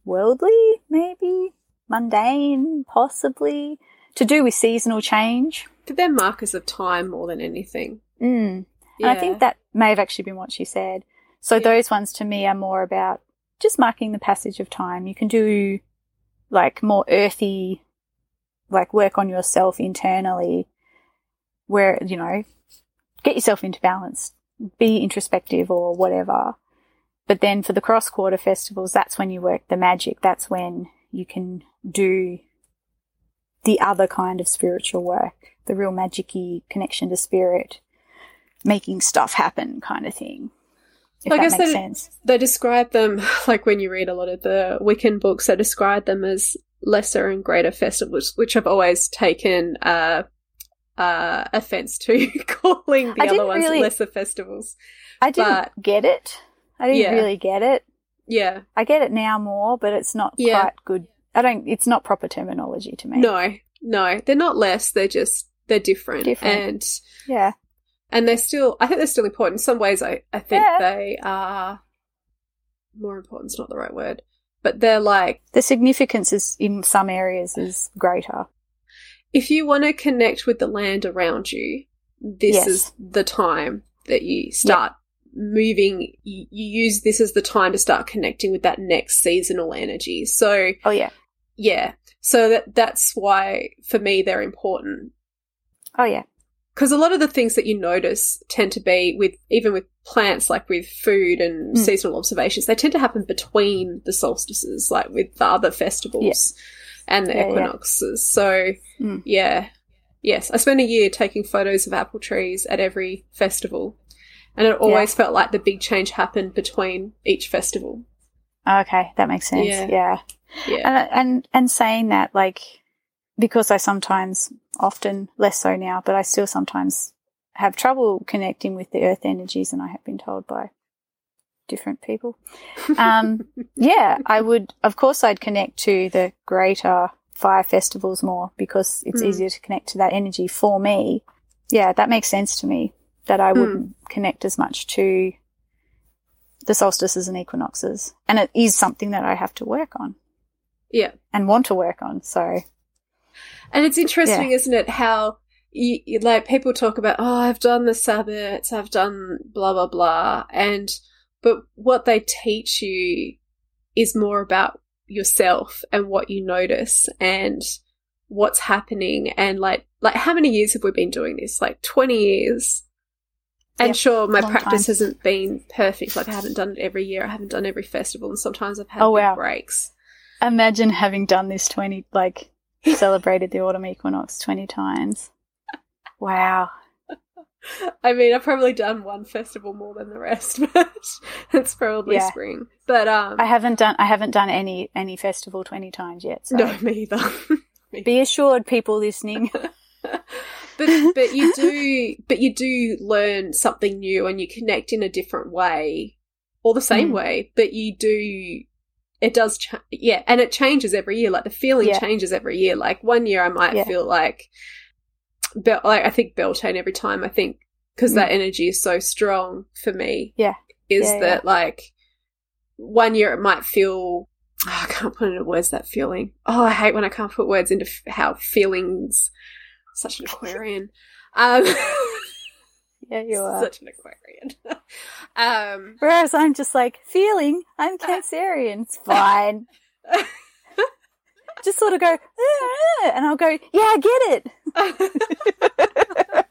worldly, maybe mundane, possibly to do with seasonal change. But they're markers of time more than anything. Mm. And I think that may have actually been what she said. So Yeah. those ones to me are more about just marking the passage of time. You can do like more earthy, like work on yourself internally where, you know, get yourself into balance, be introspective or whatever. But then for the cross quarter festivals, that's when you work the magic. That's when you can do the other kind of spiritual work, the real magicy connection to spirit, making stuff happen kind of thing. I guess that- sense. They describe them, [LAUGHS] like when you read a lot of the Wiccan books, they describe them as lesser and greater festivals, which I've always taken uh, uh, offense to, [LAUGHS] calling the other ones really- lesser festivals. I didn't but- get it. I didn't Yeah. really get it. Yeah. I get it now more, but it's not Yeah. quite good. I don't, it's not proper terminology to me. No, no, they're not less. They're just they're different, Different. and Yeah. And they're still. I think they're still important. In some ways, I I think Yeah. they are more important. Is not the right word, but they're like The significance is in some areas is greater. if you want to connect with the land around you, this Yes. is the time that you start moving. You, you use this as the time to start connecting with that next seasonal energy. So Oh yeah. yeah, so that that's why for me they're important Oh yeah. Because a lot of the things that you notice tend to be with even with plants like with food and Mm. seasonal observations they tend to happen between the solstices like with the other festivals and the Yeah, yeah. equinoxes so Mm. yeah yes i spent a year taking photos of apple trees at every festival and it always felt like the big change happened between each festival Okay, that makes sense. Yeah. Yeah. yeah And and and saying that like because I sometimes often less so now, but I still sometimes have trouble connecting with the earth energies and I have been told by different people. [LAUGHS] Um yeah, I would of course I'd connect to the greater fire festivals more because it's Hmm. easier to connect to that energy for me. Yeah, that makes sense to me that I Hmm. wouldn't connect as much to the solstices and equinoxes. And it is something that I have to work on yeah and want to work on. So And it's interesting, isn't it, how you, you- like people talk about, oh, I've done the Sabbats, I've done blah blah blah, and but what they teach you is more about yourself and what you notice and what's happening and like like how many years have we been doing this? Like twenty years. And Yep, sure, my practice time. hasn't been perfect. Like I haven't done it every year. I haven't done every festival, and sometimes I've had Oh, wow. breaks. imagine having done this 20, like celebrated the autumn equinox 20 times. Wow. [LAUGHS] I mean, I've probably done one festival more than the rest, [LAUGHS] but it's probably Yeah. spring. But um, I haven't done, I haven't done any, any festival 20 times yet. So no, me either. [LAUGHS] be assured people listening. but but you do but you do learn something new and you connect in a different way or the same Mm. way but you do it does cha- yeah and it changes every year like the feeling Yeah. changes every year like one year i might Yeah. feel like Bel- like i think beltane every time i think because Mm. that energy is so strong for me Yeah. is Yeah, that like one year it might feel oh, i can't put into words that feeling oh i hate when i can't put words into f- how feelings such an [LAUGHS] aquarian um [LAUGHS] yeah, you are. such an aquarian [LAUGHS] um Whereas I'm just like, feeling, I'm [LAUGHS] Cancerian. It's fine. just sort of go, "Ah," and I'll go, yeah, I get it. [LAUGHS]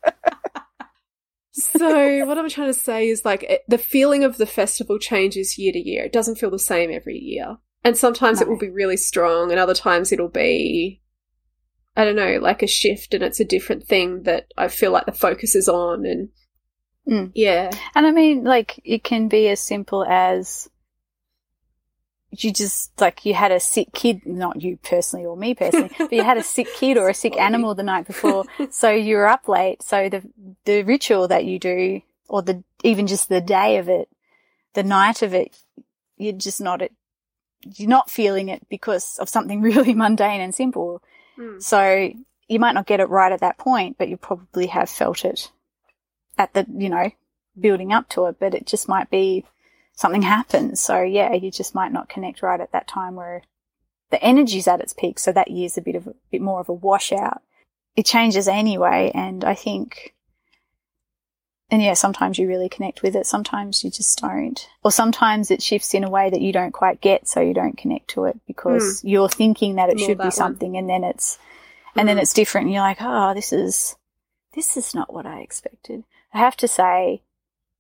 so what i'm trying to say is like it, the feeling of the festival changes year to year it doesn't feel the same every year and sometimes it will be really strong and other times it'll be i don't know like a shift and it's a different thing that i feel like the focus is on and Mm. Yeah. And I mean, like, it can be as simple as you just, like, you had a sick kid, not you personally or me personally, but you had a sick kid or a sick Sorry. animal the night before. so you were up late. So the, the ritual that you do, or the, even just the day of it, the night of it, you're just not it, you're not feeling it because of something [LAUGHS] really mundane and simple. Mm. So you might not get it right at that point, but you probably have felt it at the, you know, building up to it, but it just might be something happens. So yeah, you just might not connect right at that time where the energy's at its peak. So that year's a bit of a bit more of a washout. It changes anyway. And I think, and yeah, sometimes you really connect with it. Sometimes you just don't. Or sometimes it shifts in a way that you don't quite get. So you don't connect to it because you're thinking that it More should that be one. something and then it's, and then Mhm. it's different and you're like, oh, this is, this is not what I expected. I have to say,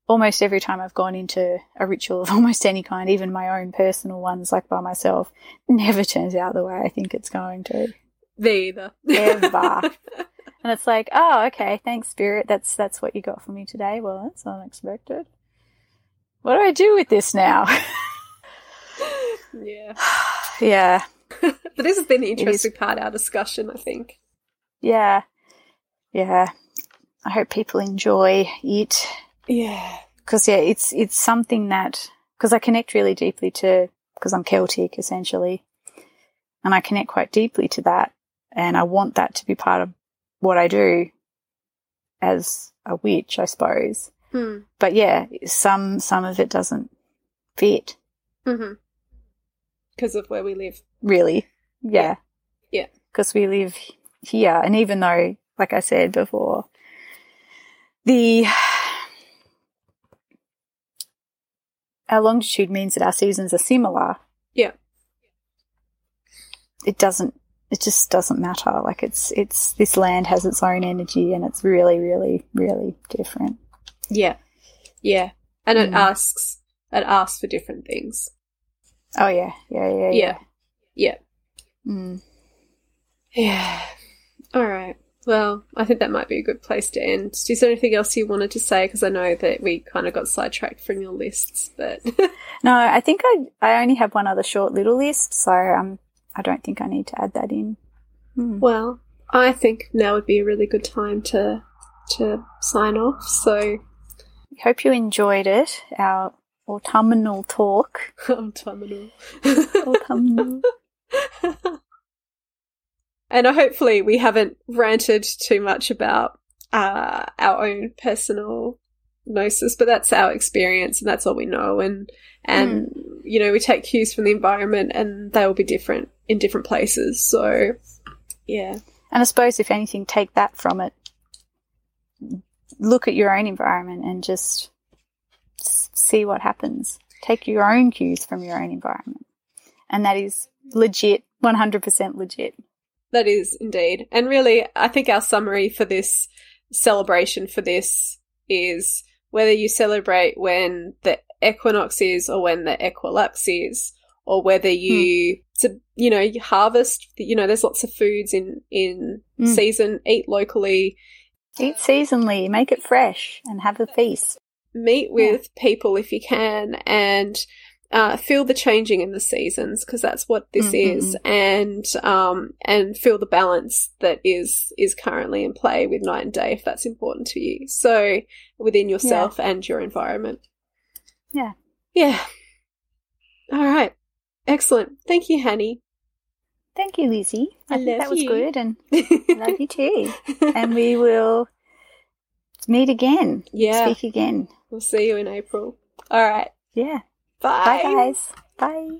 almost every time I've gone into a ritual of [LAUGHS] almost any kind, even my own personal ones, like by myself, never turns out the way I think it's going to. Me either. Ever. [LAUGHS] And it's like, oh, okay, thanks, spirit. That's that's what you got for me today. Well, that's unexpected. What do I do with this now? [LAUGHS] yeah. [SIGHS] yeah, But this has been the interesting part of our discussion, I think. yeah, yeah. I hope people enjoy it. Yeah. because yeah, it's it's something that because I connect really deeply to because I'm Celtic essentially, and I connect quite deeply to that, and I want that to be part of what I do as a witch, I suppose. Hmm. But yeah, some some of it doesn't fit Mm-hmm. Because of where we live. really. Yeah, Yeah. because we live here, and even though, like I said before, the our longitude means that our seasons are similar. Yeah. It doesn't. It just doesn't matter. Like it's it's this land has its own energy, and it's really, really, really different. Yeah. Yeah. And it Mm. asks it asks for different things. Oh yeah, yeah, yeah, yeah. Yeah. Yeah. Mm. Yeah. All right. Well, I think that might be a good place to end. Is there anything else you wanted to say? Because I know that we kind of got sidetracked from your lists, but [LAUGHS] No, I think I I only have one other short little list, so um, I don't think I need to add that in. Hmm. well, I think now would be a really good time to to sign off. So, Hope you enjoyed it. Our autumnal talk. I'm. [LAUGHS] Autumnal. [LAUGHS] and hopefully we haven't ranted too much about uh, our own personal gnosis, but that's our experience and that's all we know. And and you know we take cues from the environment, and they will be different in different places. So yeah, And I suppose, if anything, take that from it. Look at your own environment and just see what happens. Take your own cues from your own environment. And that is legit, 100% legit. That is indeed. And really, I think our summary for this celebration for this is whether you celebrate when the equinox is or when the equilux is, or whether you to you know you harvest. You know, there's lots of foods in in Mm. season. Eat locally. Eat seasonally, make it fresh, and have a feast. Meet with people if you can, and uh, feel the changing in the seasons because that's what this Mm, is, and um, and feel the balance that is is currently in play with night and day if that's important to you. So within yourself and your environment. Yeah. Yeah. All right. Excellent. Thank you, Hanny. Thank you, Lizzie. I, I think that was you. good, and I [LAUGHS] love you too. and we will meet again. yeah. Speak again. We'll see you in April. All right. Yeah. Bye. Bye guys. Bye.